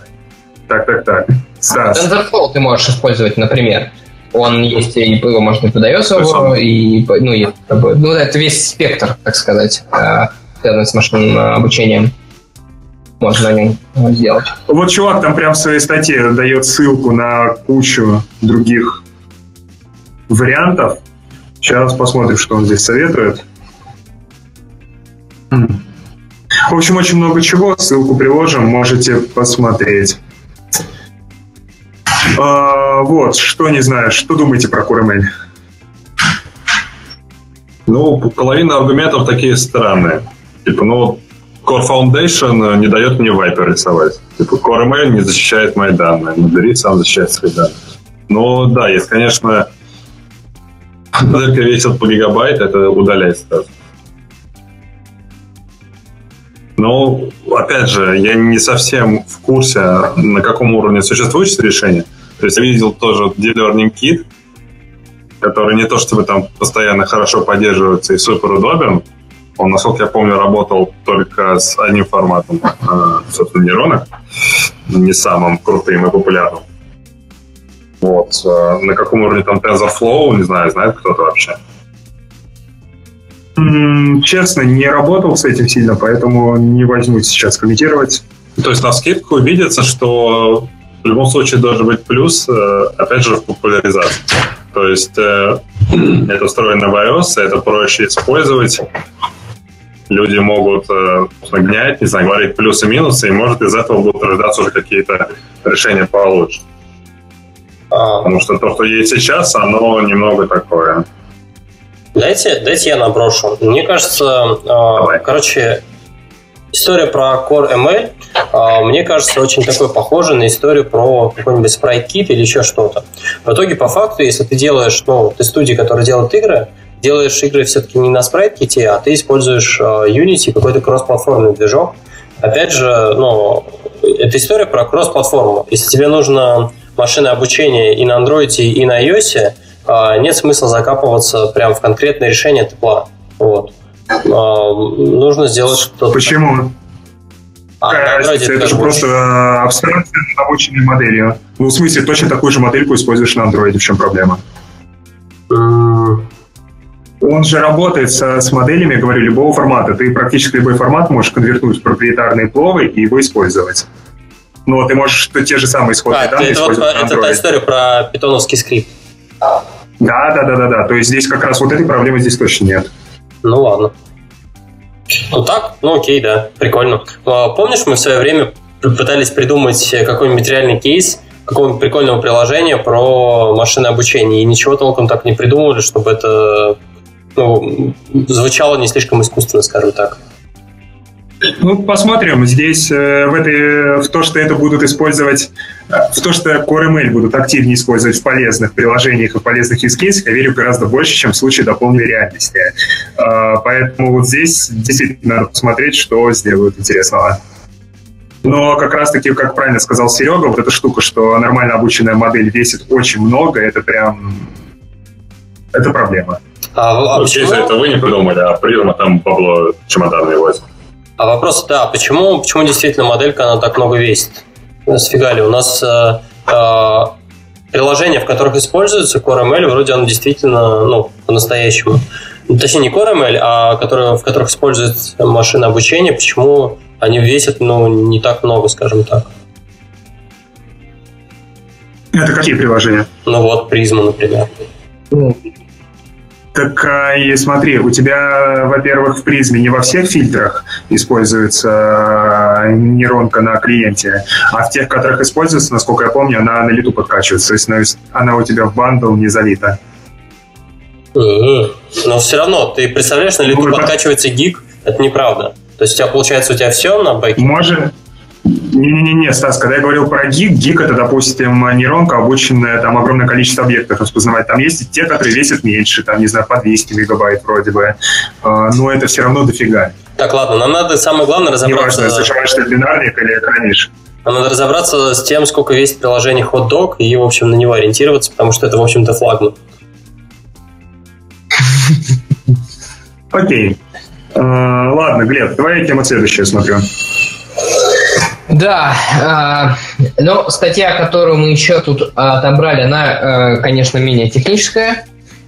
B: так, так, так.
C: Стас. TensorFlow ты можешь использовать, например. Он есть, и его можно и подается и, ну, и, ну, это весь спектр, так сказать, э, связанный с машинным обучением можно на нем сделать.
B: Вот чувак там прям в своей статье дает ссылку на кучу других вариантов. Сейчас посмотрим, что он здесь советует. В общем, очень много чего. Ссылку приложим, можете посмотреть. А, вот, что не знаю, что думаете про CoreMail?
D: Ну, половина аргументов такие странные. Типа, ну, Core Foundation не дает мне Viper рисовать. Типа, CoreMail не защищает мои данные. Модерит сам защищает свои данные. Ну, да, есть, конечно, только весит по гигабайт, это удаляет сразу. Но, опять же, я не совсем в курсе, на каком уровне существует решение. То есть я видел тоже Deep Learning Kit, который не то чтобы там постоянно хорошо поддерживается и супер удобен. Он, насколько я помню, работал только с одним форматом, э, собственно, нейронок, не самым крутым и популярным. Вот. Э, на каком уровне там TensorFlow, не знаю, знает кто-то вообще?
B: Честно, не работал с этим сильно, поэтому не возьму сейчас комментировать.
D: То есть на скидку видится, что в любом случае должен быть плюс, э, опять же, в популяризации. То есть э, это встроено в iOS, это проще использовать. Люди могут гнять, не знаю, говорить плюсы и минусы, и может из этого будут рождаться уже какие-то решения получше. А, Потому что то, что есть сейчас, оно немного такое.
A: Дайте, дайте я наброшу. Мне кажется, а, Давай. короче, история про Core ML, а, мне кажется, очень такой похожа на историю про какой-нибудь SpriteKit или еще что-то. В итоге, по факту, если ты делаешь, ну, ты студия, которая делает игры, делаешь игры все-таки не на SpriteKit, а ты используешь Unity, какой-то кроссплатформенный движок. Опять же, ну, это история про кросс-платформу. Если тебе нужно машины обучения и на Android, и на iOS, а, нет смысла закапываться прямо в конкретное решение тепла. Вот. А, нужно сделать что-то...
B: Почему? А, разница? Это же просто а, абстракция обученной моделью. Ну, в смысле, точно такую же модельку используешь на Android. В чем проблема? Он же работает со, с моделями, говорю, любого формата. Ты практически любой формат можешь конвертнуть в проприетарные пловы и его использовать. Ну, ты можешь те же самые исходные
A: а, данные это использовать вот, Это та история про питоновский скрипт.
B: Да, да, да, да, да. То есть здесь как раз вот этой проблемы здесь точно нет.
A: Ну ладно. Ну так, ну окей, да, прикольно. А, помнишь, мы в свое время пытались придумать какой-нибудь реальный кейс, какого-нибудь прикольного приложения про машинное обучение, и ничего толком так не придумали, чтобы это ну, звучало не слишком искусственно, скажем так.
B: Ну, посмотрим. Здесь э, в, этой, в то, что это будут использовать, э, в то, что Core ML будут активнее использовать в полезных приложениях и полезных use cases, я верю гораздо больше, чем в случае дополненной реальности. Э, поэтому вот здесь действительно надо посмотреть, что сделают интересного. Но как раз-таки, как правильно сказал Серега, вот эта штука, что нормально обученная модель весит очень много, это прям... Это проблема.
D: А, а почему? это вы не придумали, а призма там бабло чемоданные возит.
A: А вопрос, да, почему, почему действительно моделька, она так много весит? Сфига ли? У нас э, э, приложения, в которых используется Core ML, вроде оно действительно, ну, по-настоящему. Ну, точнее, не Core ML, а которые, в которых используется машина обучения, почему они весят, ну, не так много, скажем так.
B: Это какие приложения?
A: Ну вот, призма, например. Ну,
B: так а, и смотри, у тебя, во-первых, в призме не во всех фильтрах используется а, нейронка на клиенте, а в тех, которых используется, насколько я помню, она на лету подкачивается. То есть она у тебя в bundle не залита.
A: Но все равно, ты представляешь, на лету подкачивается гиг, это неправда. То есть у тебя получается, у тебя все на бэке?
B: Может, не-не-не, Стас, когда я говорил про гиг, гиг это, допустим, нейронка, обученная там огромное количество объектов распознавать. Там есть и те, которые весят меньше, там, не знаю, по 200 мегабайт вроде бы. А, но это все равно дофига.
A: Так, ладно, нам надо самое главное разобраться...
B: Неважно, зажимаешь ты бинарник или экранишь.
A: Нам надо разобраться с тем, сколько весит приложение HotDog, и, в общем, на него ориентироваться, потому что это, в общем-то, флагман.
B: Окей. А, ладно, Глеб, давай я тему следующую смотрю.
C: Да, э, но статья, которую мы еще тут отобрали, она, э, конечно, менее техническая.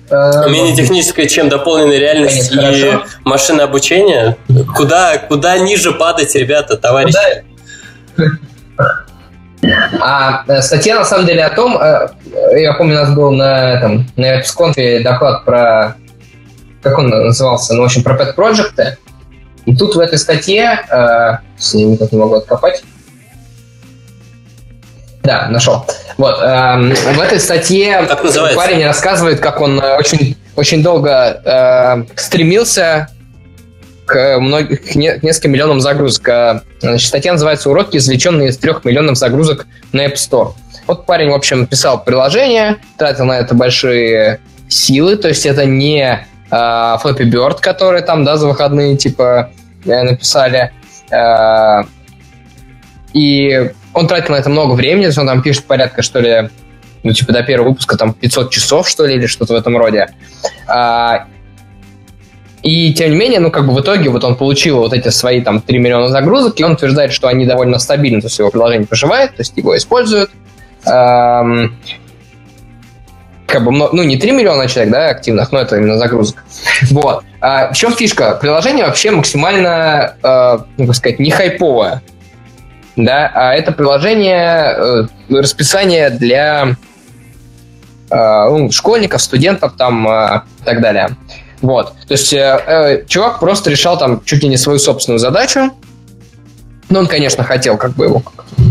A: Э, менее техническая, чем дополненная реальность Конечно, и хорошо. машинное обучение. Куда, куда ниже падать, ребята, товарищи? Куда...
C: А э, статья на самом деле о том, э, я помню, у нас был на этом на EPSCONF доклад про как он назывался, ну, в общем, про pet проекты и тут в этой статье, э, я никак не могу откопать, да, нашел. Вот, э, в этой статье парень рассказывает, как он э, очень, очень долго э, стремился к, многих, к нескольким миллионам загрузок. Э, значит, статья называется «Уроки, извлеченные из трех миллионов загрузок на App Store». Вот парень, в общем, писал приложение, тратил на это большие силы, то есть это не э, Flappy Bird, которые там, да, за выходные, типа, э, написали. Э, и он тратил на это много времени, он там пишет порядка, что ли, ну, типа, до первого выпуска там 500 часов, что ли, или что-то в этом роде. А, и, тем не менее, ну, как бы в итоге вот он получил вот эти свои там 3 миллиона загрузок, и он утверждает, что они довольно стабильны, то есть его приложение поживает, то есть его используют. Как бы, ну, не 3 миллиона человек, да, активных, но это именно загрузка. Вот. А в чем фишка? Приложение вообще максимально, э, ну, сказать, не хайповое. Да, а это приложение, э, расписание для э, ну, школьников, студентов там э, и так далее. Вот. То есть э, э, чувак просто решал там чуть ли не свою собственную задачу. Ну, он, конечно, хотел как бы его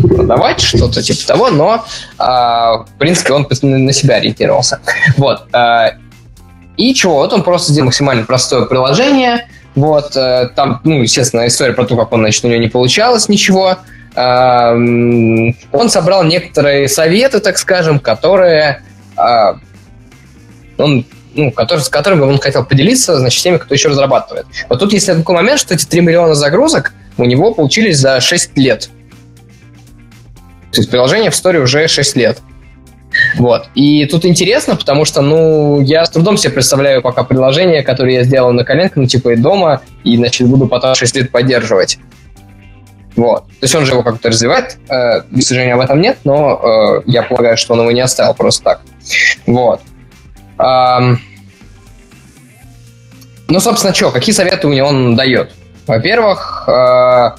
C: продавать, что-то типа того, но, э, в принципе, он на себя ориентировался. Вот. Э, и чего? Вот он просто сделал максимально простое приложение. Вот. Э, там, ну, естественно, история про то, как он, значит, у него не получалось ничего. Э, он собрал некоторые советы, так скажем, которые э, он ну, который, с которыми он хотел поделиться, значит, теми, кто еще разрабатывает. Вот тут есть такой момент, что эти 3 миллиона загрузок у него получились за 6 лет. То есть приложение в истории уже 6 лет. Вот. И тут интересно, потому что, ну, я с трудом себе представляю пока приложение, которое я сделал на коленках, ну, типа, и дома, и, значит, буду потом 6 лет поддерживать. Вот. То есть он же его как-то развивает. Э, к сожалению, об этом нет, но э, я полагаю, что он его не оставил просто так. Вот. Ну, собственно, что, какие советы у него он дает? Во-первых, э,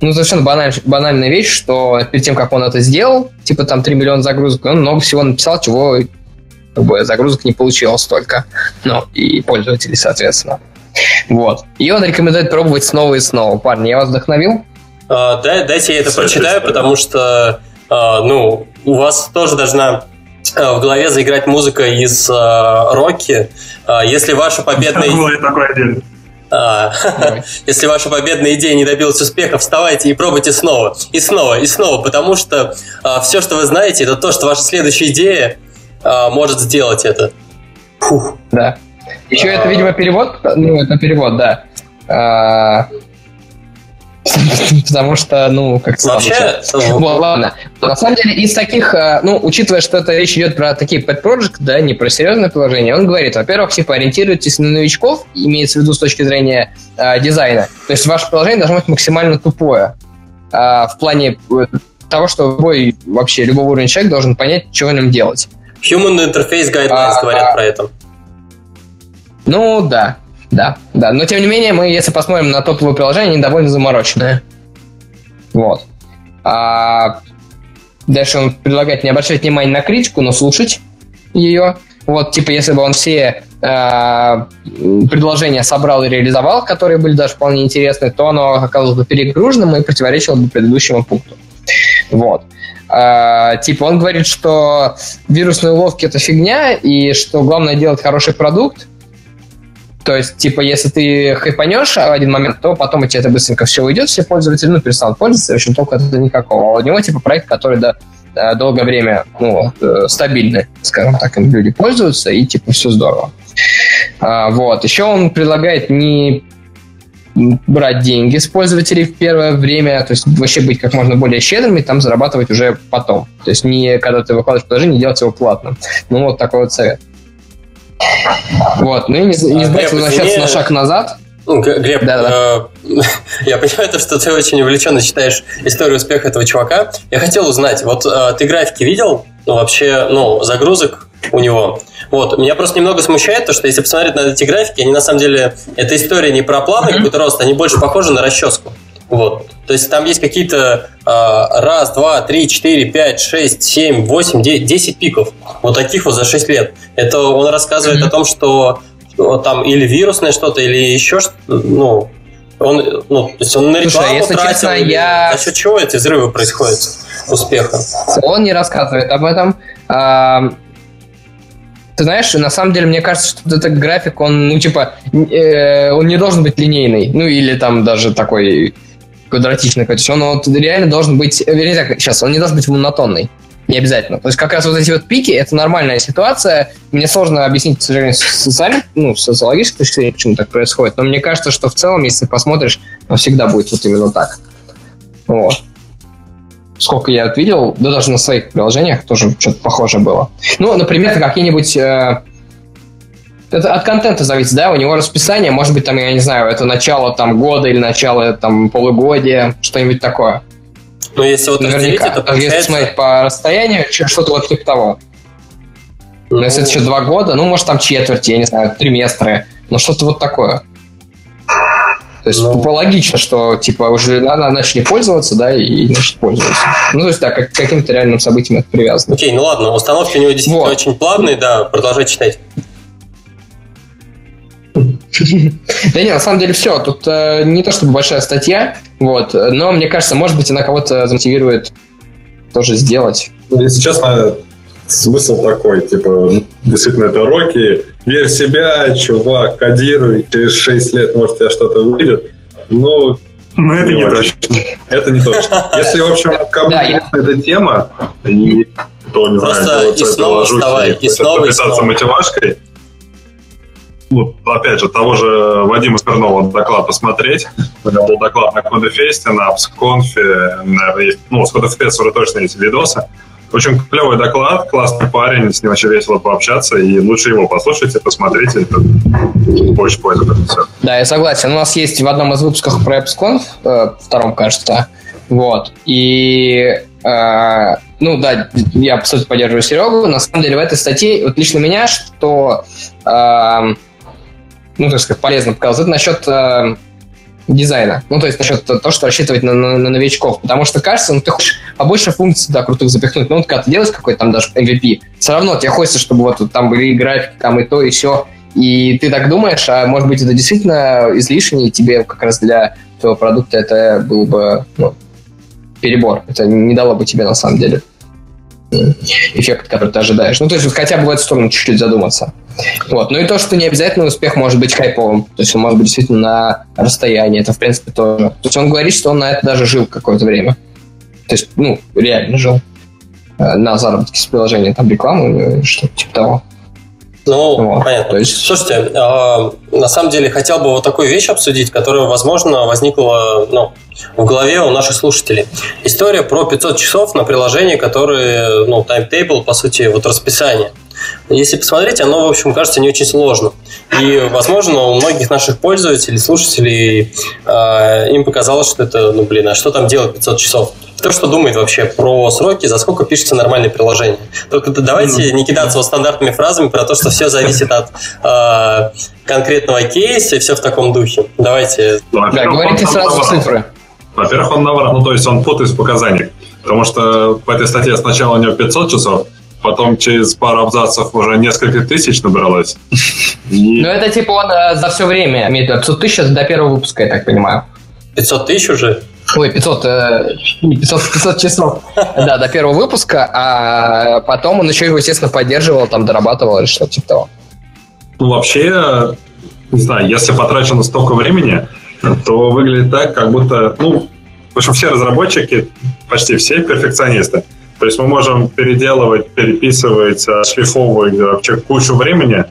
C: ну, совершенно баналь, банальная вещь, что перед тем, как он это сделал, типа там 3 миллиона загрузок, он много всего написал, чего как бы, загрузок не получилось столько. Ну, и пользователей, соответственно. Вот. И он рекомендует пробовать снова и снова. Парни, я вас вдохновил?
A: А, да, дайте я это прочитаю, потому что, а, ну, у вас тоже должна а, в голове заиграть музыка из а, Рокки. А, если ваша победная... А, если ваша победная идея не добилась успеха, вставайте и пробуйте снова, и снова, и снова, потому что а, все, что вы знаете, это то, что ваша следующая идея а, может сделать это.
C: Фух. Да. Еще это, видимо, перевод. Ну, это перевод, да. А, потому что, ну, как
A: Вообще,
C: ну, вот, ладно. На самом деле, из таких, а, ну, учитывая, что это речь идет про такие pet project, да, не про серьезное приложение, он говорит, во-первых, типа, ориентируйтесь на новичков, имеется в виду с точки зрения э, дизайна. То есть ваше приложение должно быть максимально тупое э, в плане э, того, что любой, вообще, любого уровня человек должен понять, что в нем делать.
A: Human Interface Guidelines а, говорят про это.
C: Ну, да, да, да. Но, тем не менее, мы, если посмотрим на топовые приложения, они довольно замороченные. Вот. А дальше он предлагает не обращать внимания на критику, но слушать ее. Вот, типа, если бы он все э, предложения собрал и реализовал, которые были даже вполне интересны, то оно оказалось бы перегруженным и противоречило бы предыдущему пункту. Вот. А, типа он говорит, что вирусные уловки это фигня, и что главное делать хороший продукт. То есть, типа, если ты хайпанешь в один момент, то потом у тебя это быстренько все уйдет, все пользователи, ну, перестанут пользоваться, в общем, толку это никакого. А у него, типа, проект, который, да, долгое время, ну, э, стабильный, скажем так, им люди пользуются, и, типа, все здорово. А, вот. Еще он предлагает не брать деньги с пользователей в первое время, то есть вообще быть как можно более щедрыми, там зарабатывать уже потом. То есть не когда ты выкладываешь приложение, делать его платным. Ну вот такой вот совет. Вот, ну и не, не а, возвращаться на шаг назад.
A: Ну, Глеб, да, да. Э, я понимаю, то, что ты очень увлеченно читаешь историю успеха этого чувака. Я хотел узнать, вот э, ты графики видел? Ну, вообще, ну, загрузок у него. Вот. Меня просто немного смущает то, что если посмотреть на эти графики, они на самом деле, эта история не про планы mm-hmm. какой-то рост, они больше похожи на расческу. Вот. То есть там есть какие-то э, раз, два, три, четыре, пять, шесть, семь, восемь, десять пиков. Вот таких вот за шесть лет. Это он рассказывает mm-hmm. о том, что вот, там или вирусное что-то, или еще что-то, ну, он, ну, то есть он на рекламу Слушай, если тратил, честно, я... за счет чего эти взрывы происходят успеха?
C: Он не рассказывает об этом. Ты знаешь, на самом деле, мне кажется, что этот график, он, ну, типа, э, он не должен быть линейный. Ну, или там даже такой квадратичный. То есть он вот реально должен быть... Вернее, так, сейчас, он не должен быть монотонный. Не обязательно. То есть как раз вот эти вот пики – это нормальная ситуация. Мне сложно объяснить, к сожалению, с социальной, ну, социологической точки зрения, почему так происходит. Но мне кажется, что в целом, если посмотришь, всегда будет вот именно так. Вот сколько я видел, да даже на своих приложениях тоже что-то похоже было. Ну, например, какие-нибудь... Э, это от контента зависит, да, у него расписание, может быть, там, я не знаю, это начало там года или начало там полугодия, что-нибудь такое.
A: Ну, если вот Наверняка. это получается...
C: Если смотреть по расстоянию, что-то вот типа того. Ну... Но если это еще два года, ну, может, там четверть, я не знаю, триместры, ну, что-то вот такое. То есть ну, логично, что типа уже она начали пользоваться, да, и значит пользоваться. Ну, то есть, да, как, каким-то реальным событием это привязано.
A: Окей, ну ладно, установки у него действительно вот. очень плавные, да, продолжай читать.
C: Да нет, на самом деле все. Тут э, не то чтобы большая статья, вот, но мне кажется, может быть, она кого-то замотивирует тоже сделать.
D: Ну, если честно, смысл такой, типа, действительно, это роки, верь в себя, чувак, кодируй, через 6 лет, может, у тебя что-то выйдет. Но
B: но это не, точно.
D: Это не точно. Если, в общем, кому да, я... эта тема, то, не
A: Просто знаю, и снова вставай, и снова, и снова.
D: матемашкой, ну, опять же, того же Вадима Смирнова доклад посмотреть. У него был доклад на Кодефесте, на Апсконфе, есть, ну, с Кодефеста точно есть видосы. Очень клевый доклад, классный парень, с ним очень весело пообщаться, и лучше его послушайте, посмотрите, это больше пользы все.
C: Да, я согласен. У нас есть в одном из выпусков про AppsConf, э, втором, кажется, вот, и э, ну да, я абсолютно поддерживаю Серегу. На самом деле в этой статье, вот лично меня, что э, ну, так сказать, полезно показалось. Это насчет э, дизайна. Ну, то есть насчет того, что рассчитывать на, на, на новичков. Потому что кажется, ну, ты хочешь побольше функций, да, крутых запихнуть. Ну, вот когда ты делаешь какой-то там даже MVP, все равно тебе хочется, чтобы вот там были графики, там и то, и все. И ты так думаешь, а может быть, это действительно излишне, и тебе как раз для твоего продукта это был бы ну, перебор. Это не дало бы тебе на самом деле эффект, который ты ожидаешь. Ну, то есть вот хотя бы в эту сторону чуть-чуть задуматься. Вот. Ну и то, что не обязательно успех может быть хайповым. То есть он может быть действительно на расстоянии. Это, в принципе, тоже. То есть он говорит, что он на это даже жил какое-то время. То есть, ну, реально жил. Э, на заработке с приложения, там рекламу, что-то типа того.
A: Ну, вот. понятно. То есть... Слушайте, э, на самом деле хотел бы вот такую вещь обсудить, которая, возможно, возникла ну, в голове у наших слушателей. История про 500 часов на приложении, которые, ну, таймтейбл, по сути, вот расписание. Если посмотреть, оно, в общем, кажется не очень сложно. И, возможно, у многих наших пользователей, слушателей, э, им показалось, что это, ну, блин, а что там делать 500 часов? Кто что думает вообще про сроки, за сколько пишется нормальное приложение? Только давайте не кидаться вот стандартными фразами про то, что все зависит от э, конкретного кейса и все в таком духе. Давайте.
C: Да, говорите сразу цифры.
D: Во-первых, он наврал, ну то есть он путает в показаниях. Потому что по этой статье сначала у него 500 часов, потом через пару абзацев уже несколько тысяч набралось.
C: Ну, это типа он э, за все время имеет 500 тысяч до первого выпуска, я так понимаю.
A: 500 тысяч уже?
C: Ой, 500, э, 500, 500 часов. Да, до первого выпуска, а потом он еще его, естественно, поддерживал, там, дорабатывал или что-то типа того.
D: Ну, вообще, не знаю, если потрачено столько времени, то выглядит так, как будто, ну, в общем, все разработчики, почти все перфекционисты. То есть мы можем переделывать, переписывать, шлифовывать вообще кучу времени,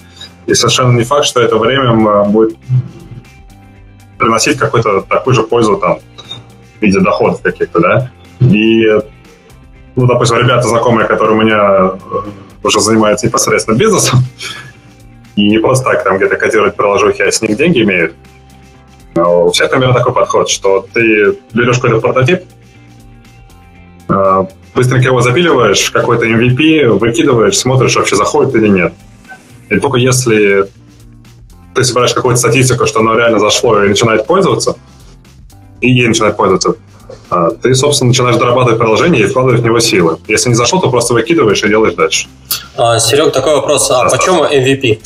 D: и совершенно не факт, что это время будет приносить какую-то такую же пользу там в виде доходов каких-то, да. И, ну, допустим, ребята знакомые, которые у меня э, уже занимаются непосредственно бизнесом, и не просто так там где-то кодировать приложухи, а с них деньги имеют, у всех примерно такой подход, что ты берешь какой-то прототип, э, быстренько его запиливаешь, какой-то MVP, выкидываешь, смотришь, вообще заходит или нет. И только если ты собираешь какую-то статистику, что оно реально зашло и начинает пользоваться, и ей начинает пользоваться, э, ты, собственно, начинаешь дорабатывать приложение и вкладывать в него силы. Если не зашло, то просто выкидываешь и делаешь дальше.
A: А, Серег, такой вопрос. А почему MVP?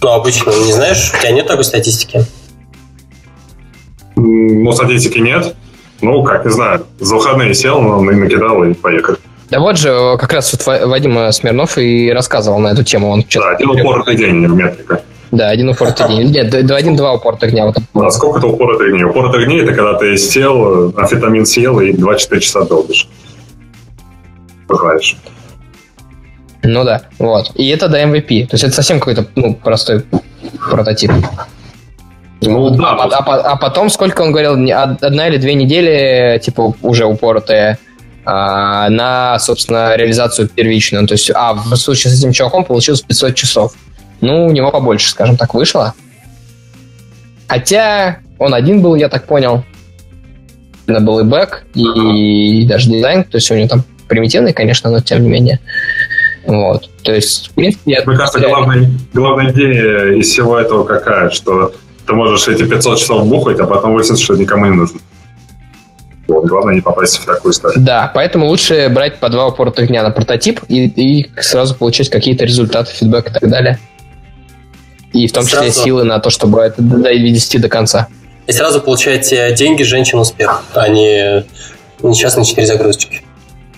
A: Ну, обычно, не знаешь, у тебя нет такой статистики?
D: Ну, статистики нет. Ну, как, не знаю, за выходные сел, но накидал и поехали.
C: Да вот же, э, как раз вот Вадим Смирнов и рассказывал на эту тему. Он
D: да, один упоротый день, метрика.
C: Да, один упоротый день. Нет, один-два упоротых дня. Вот.
D: Да, сколько это упоротых дней? Упоротых дней – это когда ты сел, амфетамин съел и 24 часа долбишь. Бываешь.
C: Ну да, вот. И это до MVP. То есть это совсем какой-то ну, простой прототип. Ну, да. А, а, а потом, сколько он говорил, одна или две недели, типа, уже упоротые а, на, собственно, реализацию первичную. То есть, а в случае с этим чуваком получилось 500 часов. Ну, у него побольше, скажем так, вышло. Хотя он один был, я так понял. Это был и бэк, и, и даже дизайн. То есть у него там примитивный, конечно, но тем не менее. Вот. То есть, в принципе.
D: Мне кажется, главная, главная идея из всего этого какая, что ты можешь эти 500 часов бухать, а потом выяснится, что никому не нужно. Вот, главное не попасть в такую историю.
C: Да, поэтому лучше брать по два упоротых дня на прототип и, и сразу получать какие-то результаты, фидбэк и так далее. И в том числе сразу... силы на то, чтобы это довести до конца.
A: И сразу получаете деньги женщин успех, а не несчастные четыре загрузочки.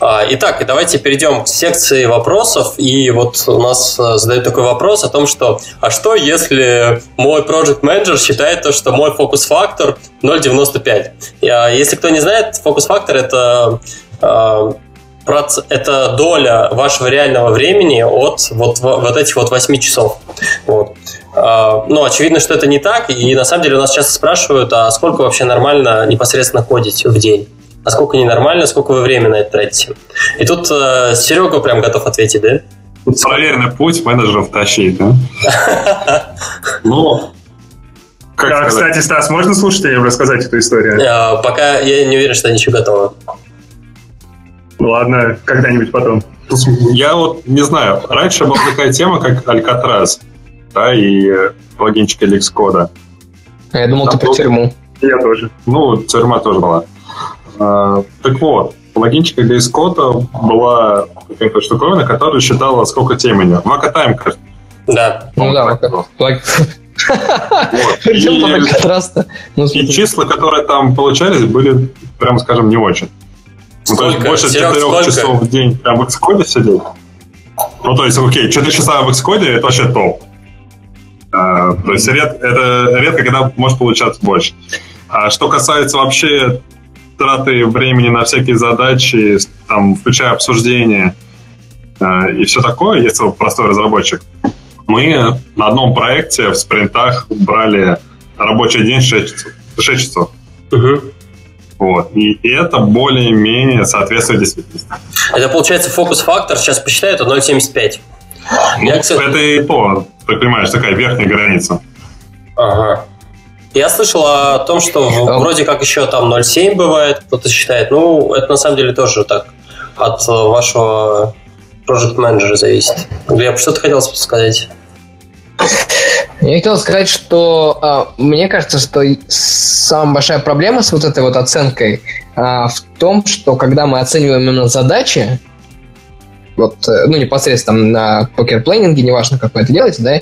A: А, итак, давайте перейдем к секции вопросов. И вот у нас э, задают такой вопрос о том, что а что если мой project менеджер считает то, что мой фокус-фактор 0,95? А, если кто не знает, фокус-фактор это а, это доля вашего реального времени от вот, вот этих вот 8 часов. Вот. Ну, очевидно, что это не так, и на самом деле у нас часто спрашивают, а сколько вообще нормально непосредственно ходить в день? Насколько ненормально, сколько вы время на это тратите. И тут э, Серега прям готов ответить, да?
D: Тут проверенный путь менеджеров тащить, да?
B: Ну, как да, кстати, Стас, можно слушателям рассказать эту историю?
A: А, пока я не уверен, что они еще готовы.
B: Ладно, когда-нибудь потом.
D: Я вот не знаю, раньше была такая тема, как Алькатрас. да, и плагинчик для Xcode.
C: А я думал, Там ты про тюрьму.
B: Я тоже.
D: Ну, тюрьма тоже была. А, так вот, плагинчик для Xcode была какая-то штуковина, которая считала, сколько темени. Вака-тайм,
A: Да.
C: Ну да,
D: ну, И числа, которые там получались, были, прям скажем, не очень. Ну, то есть больше четырех часов в день прям в Xcode сидеть. Ну, то есть, окей, 4 часа в Xcode это вообще топ. А, то есть ред, это редко когда может получаться больше. А что касается вообще траты времени на всякие задачи, там, включая обсуждение э, и все такое, если вы простой разработчик, мы на одном проекте в спринтах брали рабочий день 6 часов. 6 часов. Угу. Вот. И, и это более-менее соответствует действительности.
A: Это получается фокус-фактор, сейчас посчитаю, это 0,75.
D: Ну, Я, кстати... Это и то, ты понимаешь, такая верхняя граница.
A: Ага. Я слышал о том, что вроде как еще там 0,7 бывает, кто-то считает. Ну, это на самом деле тоже так от вашего project менеджера зависит. Глеб, что ты хотел сказать?
C: Я хотел сказать, что а, мне кажется, что самая большая проблема с вот этой вот оценкой а, в том, что когда мы оцениваем именно задачи, вот, э, ну, непосредственно на покер-плейнинге, неважно, как вы это делаете, да,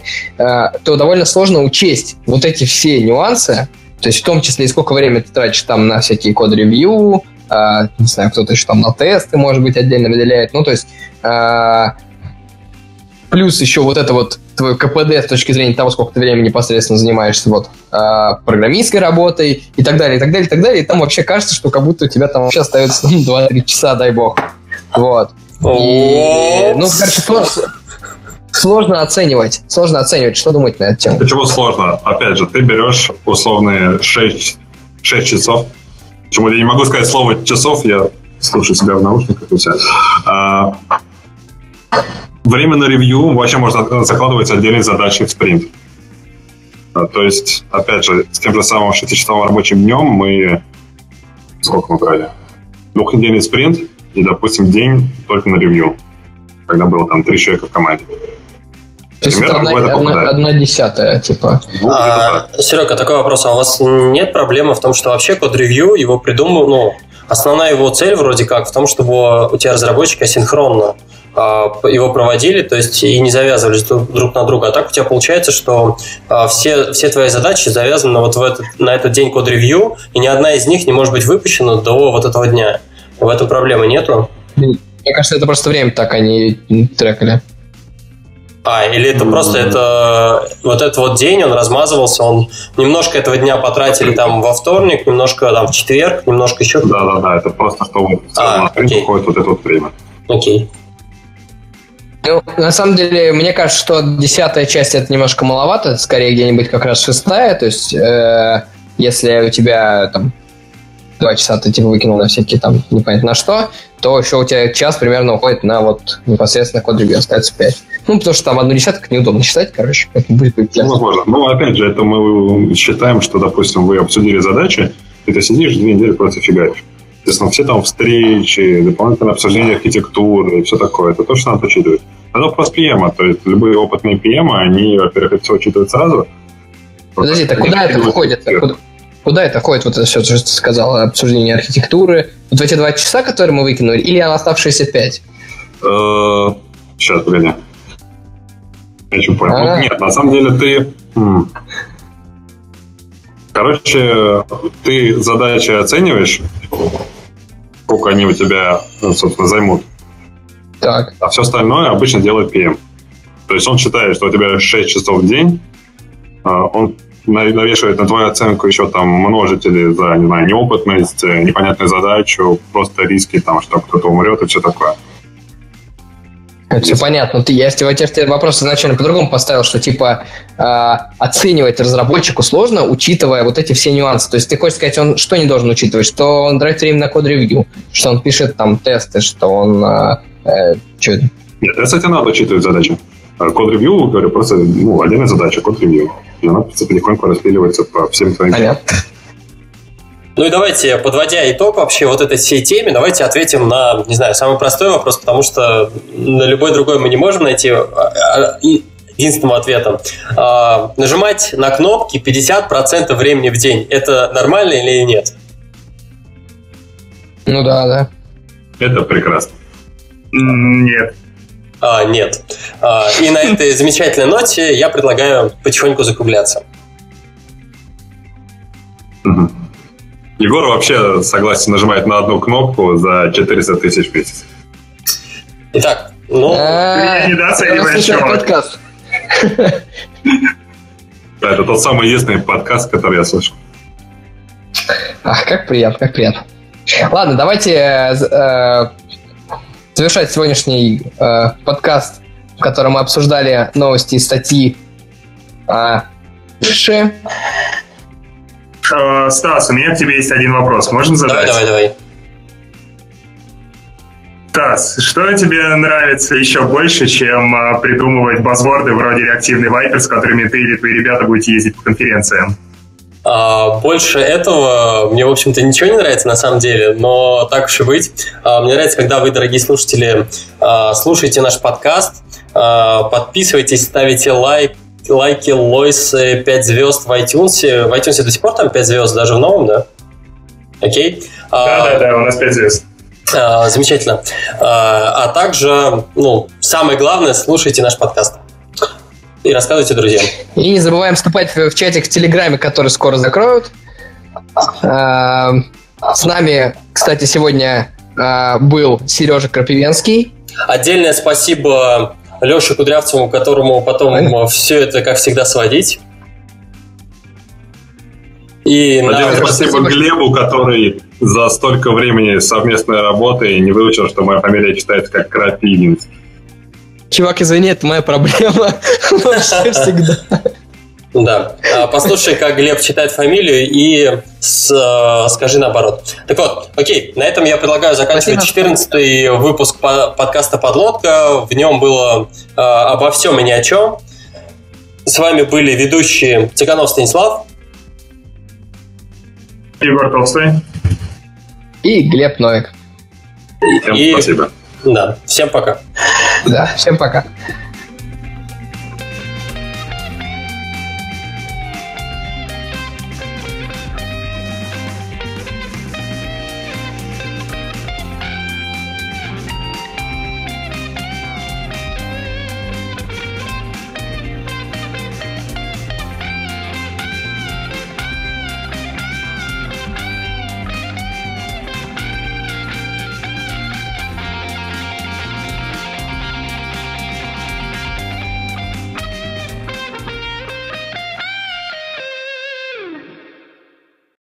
C: э, то довольно сложно учесть вот эти все нюансы, то есть в том числе и сколько времени ты тратишь там на всякие код-ревью, э, не знаю, кто-то еще там на тесты, может быть, отдельно выделяет, ну, то есть плюс еще вот это вот твой КПД с точки зрения того, сколько ты времени непосредственно занимаешься вот программистской работой и так далее, и так далее, и так далее. И там вообще кажется, что как будто у тебя там вообще остается 2-3 часа, дай бог. Вот. И, ну, короче, сложно, сложно оценивать. Сложно оценивать. Что думать на эту тему?
D: Почему сложно? Опять же, ты берешь условные 6, 6 часов. Почему я не могу сказать слово часов, я слушаю себя в наушниках и все. А, время на ревью вообще можно закладывать отдельные задачи в спринт. А, то есть, опять же, с тем же самым 6-часовым рабочим днем мы... Сколько мы брали? Двухнедельный спринт, и, допустим, день только на ревью, когда было там три человека в команде.
C: То есть это одна, одна, одна десятая, типа.
A: Ну, а, Серега, такой вопрос. А у вас нет проблемы в том, что вообще код-ревью его придумал, ну, основная его цель вроде как в том, чтобы у тебя разработчики асинхронно а, его проводили, то есть и не завязывались друг на друга. А так у тебя получается, что а, все, все твои задачи завязаны вот в этот, на этот день код-ревью, и ни одна из них не может быть выпущена до вот этого дня. В этом проблемы нету?
C: Мне кажется, это просто время так они трекали.
A: А, или это просто это вот этот вот день, он размазывался, он немножко этого дня потратили там во вторник, немножко там в четверг, немножко еще.
D: Да, да, да, это просто что а, на окей. вот это вот время.
A: Окей.
C: Ну, на самом деле, мне кажется, что десятая часть это немножко маловато, скорее где-нибудь как раз шестая, то есть э, если у тебя там два часа ты типа выкинул на всякие там непонятно на что, то еще у тебя час примерно уходит на вот непосредственно код ревью, остается 5. Ну, потому что там одну десятку неудобно считать, короче, это будет
D: Ну, возможно. Ну, опять же, это мы считаем, что, допустим, вы обсудили задачи, и ты сидишь две недели просто фигаришь. Естественно, все там встречи, дополнительное обсуждение архитектуры и все такое. Это то, что надо учитывать. Это просто PM, то есть любые опытные PM, они, во-первых, это все учитывают сразу.
C: Подожди, так куда это входит? Куда, Куда это ходит, вот это все, что ты сказал, обсуждение архитектуры? Вот в эти два часа, которые мы выкинули, или оставшиеся пять?
D: Сейчас, э, погоди. Я еще понял. А. Нет, на самом деле ты... Короче, ты задачи оцениваешь, сколько они у тебя, ну, собственно, займут.
C: Так.
D: А все остальное обычно делает PM. То есть он считает, что у тебя 6 часов в день, а он навешивает на твою оценку еще там множители за, не знаю, неопытность, э, непонятную задачу, просто риски, там, что кто-то умрет и все такое.
C: Это все понятно. Ты, я тебе, тебе вопрос изначально по-другому поставил, что типа э, оценивать разработчику сложно, учитывая вот эти все нюансы. То есть ты хочешь сказать, он что не должен учитывать? Что он тратит время на код-ревью, что он пишет там тесты, что он... Э, э, что?
D: Нет, это, кстати, надо учитывать задачи. А код-ревью, говорю, просто ну, отдельная задача, код-ревью и она потихоньку распиливается по всем твоим... Понятно.
A: Ну и давайте, подводя итог вообще вот этой всей теме, давайте ответим на, не знаю, самый простой вопрос, потому что на любой другой мы не можем найти. А, а, единственным ответом. Нажимать на кнопки 50% времени в день. Это нормально или нет?
C: Ну да, да.
D: Это прекрасно.
B: Нет.
A: А, нет. А, и на этой замечательной ноте я предлагаю потихоньку закругляться.
D: Егор вообще согласен нажимать на одну кнопку за 400 тысяч в месяц.
A: Итак, ну...
B: Ты недооцениваешь подкаст.
D: Это тот самый единственный подкаст, который я слышал.
C: Ах, как приятно, как приятно. Ладно, давайте э, завершать сегодняшний э, подкаст, в котором мы обсуждали новости и статьи о Ше.
B: Э, Стас, у меня к тебе есть один вопрос. Можно задать?
A: Давай, давай, давай.
B: Стас, что тебе нравится еще больше, чем э, придумывать базворды вроде реактивный вайпер, с которыми ты или твои ребята будете ездить по конференциям?
A: А, больше этого мне, в общем-то, ничего не нравится на самом деле, но так уж и быть. А, мне нравится, когда вы, дорогие слушатели, а, слушаете наш подкаст, подписывайтесь, ставите лайк, лайки, лойсы, 5 звезд в iTunes. В iTunes до сих пор там 5 звезд, даже в новом, да? Окей?
B: Да-да-да, у нас 5 звезд.
A: Замечательно. А также, ну, самое главное, слушайте наш подкаст и рассказывайте друзьям.
C: И не забываем вступать в чатик в Телеграме, который скоро закроют. А, с нами, кстати, сегодня а, был Сережа Крапивенский.
A: Отдельное спасибо Леше Кудрявцеву, которому потом Понятно. все это, как всегда, сводить.
D: И Отдельное на... спасибо Глебу, который за столько времени совместной работы не выучил, что моя фамилия читается как Крапивинский.
C: Чувак, извини, это моя проблема. Всегда.
A: Да. А, послушай, как Глеб читает фамилию и с, э, скажи наоборот. Так вот, окей, на этом я предлагаю заканчивать 14 выпуск подкаста «Подлодка». В нем было э, обо всем и ни о чем. С вами были ведущие Тиганов Станислав.
B: Егор Толстой.
C: И Глеб Новик.
D: Всем и... спасибо.
A: Да, всем пока.
C: Да, всем пока.